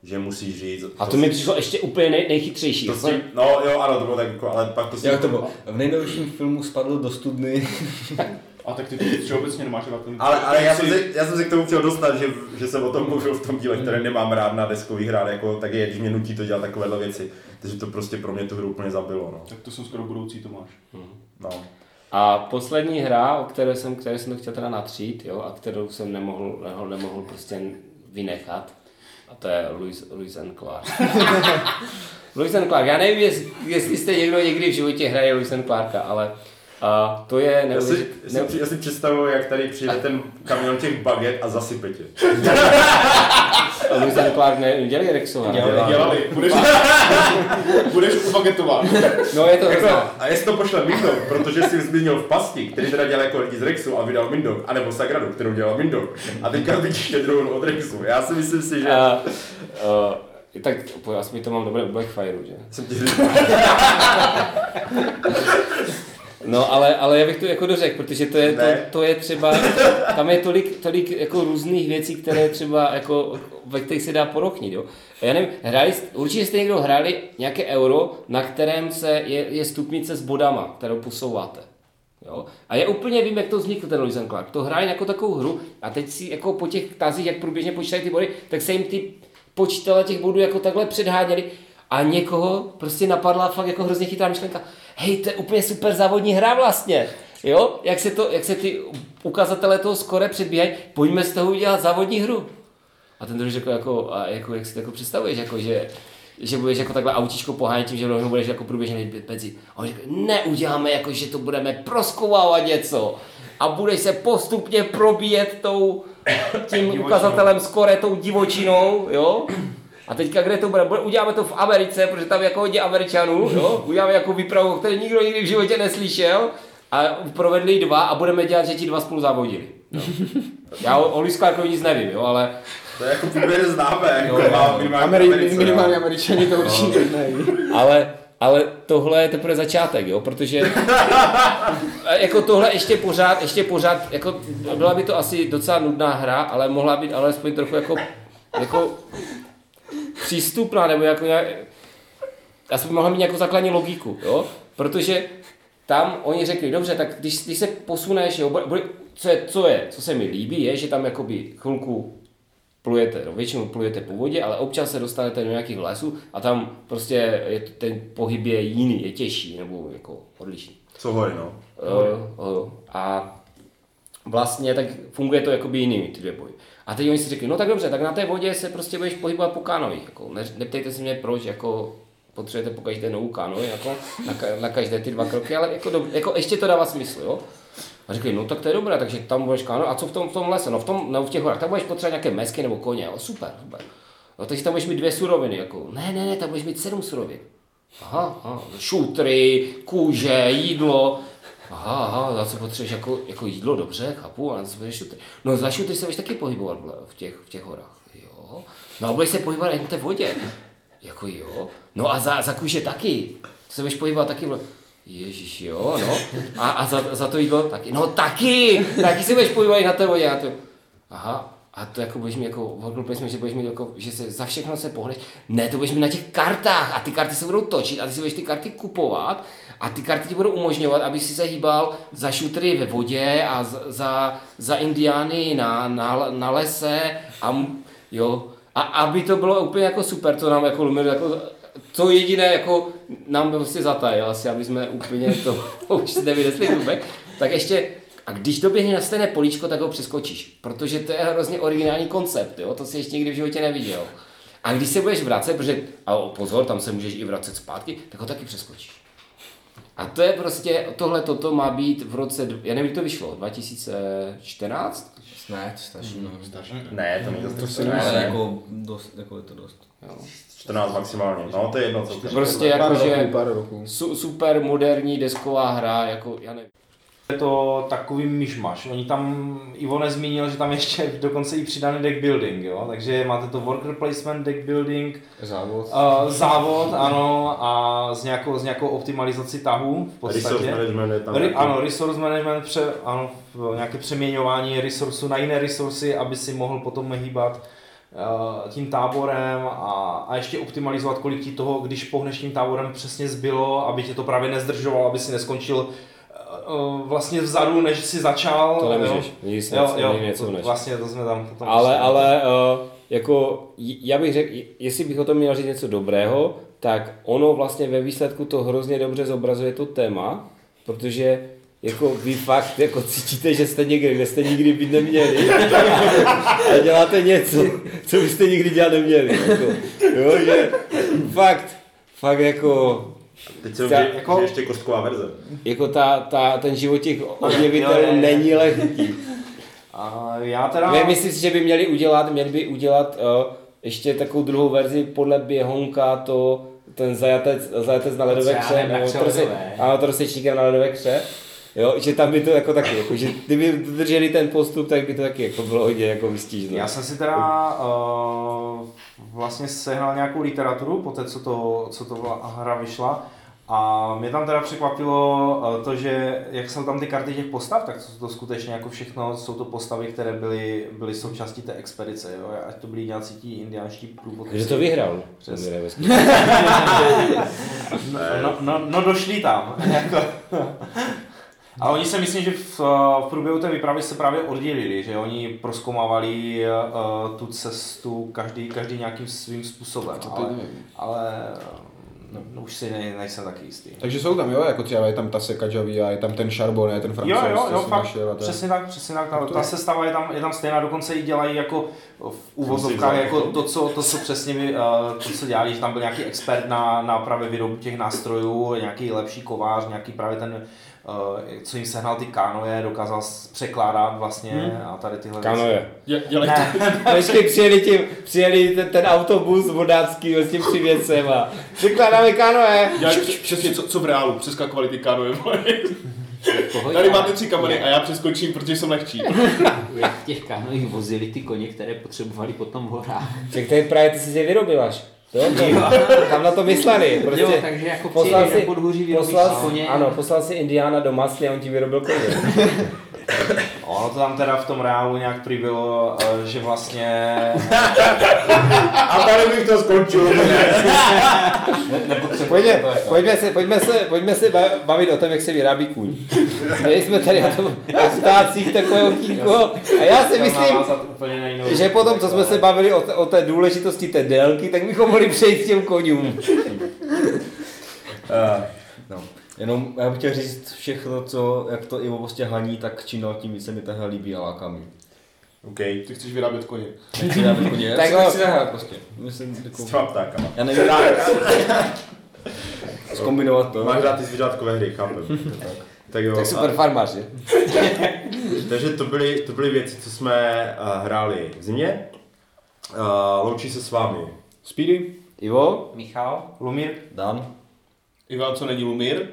že musíš říct... A to mi přišlo ještě úplně nej, nejchytřejší. to To si, no jo, ano, to bylo tak jako, ale pak to si... Jak to bylo? V nejnovějším filmu spadl do studny. [LAUGHS] A tak ty ty všeobecně nemáš rád. Ale, ale já, jsem si, já jsem si k tomu chtěl dostat, že, že jsem o tom mluvil v tom díle, které nemám rád na deskových hrách, jako, tak je, když mě nutí to dělat takovéhle věci. Takže to prostě pro mě tu hru úplně zabilo. No. Tak to jsem skoro budoucí Tomáš. No. A poslední hra, o které jsem, které jsem to chtěl teda natřít, jo, a kterou jsem nemohl, nemohl, nemohl prostě vynechat, a to je Louis, Louis and Clark. [LAUGHS] Louis and Clark, já nevím, jestli, jestli jste někdo někdy v životě hraje Louis and Clarka, ale a to je Já si, neuvěřit, já, si, já si představuju, jak tady přijde ten kamion těch baget a zasype tě. Louis and Clark ne, nedělají Rexova. Dělá. Dělali, budeš, [LAUGHS] budeš ubagetován. No je to Jako, a jestli to pošle Mindok, protože si zmínil v pasti, který teda dělal jako lidi z Rexu a vydal Mindok, anebo Sagradu, kterou dělal Mindok. A teďka vidíš štědrou od Rexu. Já si myslím si, že... A, a, tak po- aspoň to mám dobré u Blackfireu, že? Jsem ti [LAUGHS] No, ale, ale já bych to jako dořekl, protože to je, to, to je třeba, tam je tolik, tolik jako různých věcí, které třeba jako, ve kterých se dá porochnit, jo. Já nevím, hráli, určitě jste někdo hráli nějaké euro, na kterém se je, je stupnice s bodama, kterou posouváte. Jo? A já úplně vím, jak to vznikl ten Lewis Clark. To hrají jako takovou hru a teď si jako po těch tazích, jak průběžně počítají ty body, tak se jim ty počítele těch bodů jako takhle předháněli a někoho prostě napadla fakt jako hrozně chytrá myšlenka. Hej, to je úplně super závodní hra vlastně. Jo, jak se, to, jak se ty ukazatele toho skore předbíhají, pojďme z toho udělat závodní hru. A ten druhý řekl, jako, a jako, jak si to jako představuješ, jako, že, že budeš jako takhle autíčko pohánět tím, že rovnou budeš jako průběžně benzín. A on řekl, ne, uděláme jako, že to budeme proskoumávat něco a budeš se postupně probíjet tou, tím [COUGHS] ukazatelem skore, tou divočinou, jo? A teďka kde to bude? Uděláme to v Americe, protože tam je jako hodně Američanů, jo? [LAUGHS] Uděláme jako výpravu, o které nikdo nikdy v životě neslyšel a provedli dva a budeme dělat, že ti dva spolu závodili. Jo? Já o, o Luis Clarkovi nic nevím, jo, ale to je jako poměrně známé, jako Jo, má jo. minimálně Ameri- Americe, jo. minimálně američani to určitě neví. ale, ale tohle je teprve začátek, jo, protože [LAUGHS] jako tohle ještě pořád, ještě pořád, jako byla by to asi docela nudná hra, ale mohla být alespoň trochu jako, jako přístupná, nebo jako nějak, aspoň mohla mít nějakou základní logiku, jo, protože tam oni řekli, dobře, tak když, když se posuneš, jo, bude, co, je, co je, co se mi líbí, je, že tam jakoby chvilku plujete, no, většinou plujete po vodě, ale občas se dostanete do nějakých lesů a tam prostě je, ten pohyb je jiný, je těžší nebo jako odlišný. Co hory, no. Uh, uh, a vlastně tak funguje to jakoby jinými ty dvě boji. A teď oni si řekli, no tak dobře, tak na té vodě se prostě budeš pohybovat po kánovích. Jako, ne, neptejte se mě proč, jako potřebujete po každé novou kánovi, jako na, ka- na, každé ty dva kroky, ale jako, dob, jako ještě to dává smysl, jo. A řekli, no tak to je dobré, takže tam budeš káno. A co v tom, v tom lese? No v tom, no v těch horách, tam budeš potřebovat nějaké mesky nebo koně, jo, super, super. No takže tam budeš mít dvě suroviny, jako, ne, ne, ne, tam budeš mít sedm surovin. Aha, aha, šutry, kůže, jídlo. Aha, aha, za co potřebuješ jako, jako jídlo, dobře, chápu, ale za co potřebuješ šutry. No za šutry se budeš taky pohybovat v těch, v těch horách, jo. No a budeš se pohybovat jen v té vodě. Jako jo. No a za, za kůže taky. Se budeš pohybovat taky. Ježíš, jo, no. A, a za, za to jídlo taky. No taky, taky se budeš pohybovat i na té vodě. A to, aha, a to jako budeš mít jako, odklopili jsme, že budeš mít jako, že se za všechno se pohneš. Ne, to budeš mít na těch kartách a ty karty se budou točit a ty si budeš ty karty kupovat a ty karty ti budou umožňovat, aby si se hýbal za šutry ve vodě a za, za, indiány na, na, na lese a jo. A aby to bylo úplně jako super, to nám jako Lumir jako to jediné jako nám prostě zatajil asi, aby jsme úplně to [LAUGHS] už nevynesli zubek, tak ještě a když doběhne na stejné políčko, tak ho přeskočíš, protože to je hrozně originální koncept, jo? to si ještě nikdy v životě neviděl. A když se budeš vracet, protože, a pozor, tam se můžeš i vracet zpátky, tak ho taky přeskočíš. A to je prostě, tohle toto má být v roce, já nevím, kdy to vyšlo, 2014? Ne, to stačí. No. Ne, to není To si Ale myslím. jako, dost, jako je to dost. Jo. 14 maximálně. No, to je jedno, co Prostě Pár jako, že pár super moderní desková hra, jako, já nevím. Je to takový myšmaš. Oni tam, Ivo nezmínil, že tam ještě [LAUGHS] dokonce i přidaný deck building, jo? takže máte to worker placement, deck building, Závod. uh, závod, ano, a s nějakou, s nějakou optimalizací tahů v Resource podstatě. management je tam Re, ano, resource management, pře, ano, nějaké přeměňování resursu na jiné resursy, aby si mohl potom hýbat uh, tím táborem a, a ještě optimalizovat, kolik ti toho, když pohneš tím táborem přesně zbylo, aby tě to právě nezdržovalo, aby si neskončil uh, vlastně vzadu, než si začal. To nemůžeš, si Jo, jo, něco než. vlastně to jsme tam potom Ale, ještě- ale uh, jako, já bych řekl, jestli bych o tom měl říct něco dobrého, tak ono vlastně ve výsledku to hrozně dobře zobrazuje to téma, protože jako vy fakt jako cítíte, že jste někde, kde jste nikdy být neměli a děláte něco, co byste nikdy dělat neměli. Jako, jo, že fakt, fakt jako, Teď jsem Ta- že, jako- že ještě kostková verze. jako ta, ta, ten život těch [LAUGHS] objevitelů není lehký. a já teda... Ne, myslím si, že by měli udělat, měli by udělat uh, ještě takovou druhou verzi podle běhonka, to ten zajatec, zajatec na ledové kře, nebo trosečníkem na ledové kře. Jo, že tam by to jako taky, jako, že kdyby dodrželi ten postup, tak by to taky jako bylo hodně jako vystížné. Já jsem si teda uh, vlastně sehnal nějakou literaturu po té, co to, co to hra vyšla. A mě tam teda překvapilo uh, to, že jak jsou tam ty karty těch postav, tak jsou to skutečně jako všechno, jsou to postavy, které byly, byly součástí té expedice, jo? ať to byli nějací ti indiánští průvodci. Kdo to vyhrál? Přes. Přes. [LAUGHS] No, no, no, no došli tam. jako. [LAUGHS] [LAUGHS] A oni se myslím, že v, v průběhu té výpravy se právě oddělili, že oni proskoumávali uh, tu cestu každý, každý nějakým svým způsobem, ale, ale no, no, už si ne, nejsem taky jistý. Takže jsou tam, jo, jako třeba je tam ta Sekajaví a je tam ten Charbonnet, ten Jo, francouz, jo, jo, si fakt, našel a to je- přesně tak, přesně tak, ta, to ta je- sestava je tam, je tam stejná, dokonce i dělají jako v uvozovkách jako to, co, to, co přesně uh, to, co dělali, že tam byl nějaký expert na, na právě výrobu těch nástrojů, nějaký lepší kovář, nějaký právě ten, co jim sehnal ty kánoje, dokázal překládat vlastně Hmm. a tady tyhle Kanoje. Dě- Dělají [LAUGHS] Počkej, přijeli, tím, přijeli ten, ten autobus vodácký s tím přivěcem a překládáme přes- přesně co, co v reálu, přeskakovali ty. Pohodě, Tady máte tři kameny a já přeskočím, protože jsem lehčí. Jak v těch kanojích vozili ty koně, které potřebovali potom v horách. Ček, tady právě ty si je vyrobil až. To, to, tam na to mysleli. Prostě jo, takže jako poslal si, poslal, si koně. ano, poslal si Indiana do masly a on ti vyrobil koně. [LAUGHS] Ono to tam teda v tom reálu nějak prý bylo, uh, že vlastně [LAUGHS] A tady bych to skončil. [LAUGHS] Pojďme, pojďme, se, pojďme, se, pojďme se ba- bavit o tom, jak se vyrábí kůň. Měli jsme tady na tom stácích takové okýnko a já si myslím, že potom, co jsme se bavili o, t- o té důležitosti té délky, tak bychom mohli přejít k těm koňům. Uh, no. Jenom já bych chtěl říct všechno, co, jak to Ivo prostě haní, tak čím dál tím více mi ta hra líbí a láká mě. OK. Ty chceš vyrábět koně. Nechci dát [LAUGHS] koně, já Tak si nechci zahrát prostě. Myslím, S těma ptákama. já nevím, [LAUGHS] zkombinovat to. Máš rád ty zvířátkové hry, chápem. [LAUGHS] tak jo. Tak super farmář, že? Takže to byly, to byly věci, co jsme uh, hráli v zimě. Uh, loučí se s vámi. Speedy? Ivo? Michal? Lumír, Dan? Ivan, co není Lumír?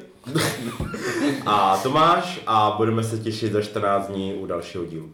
A Tomáš a budeme se těšit za 14 dní u dalšího dílu.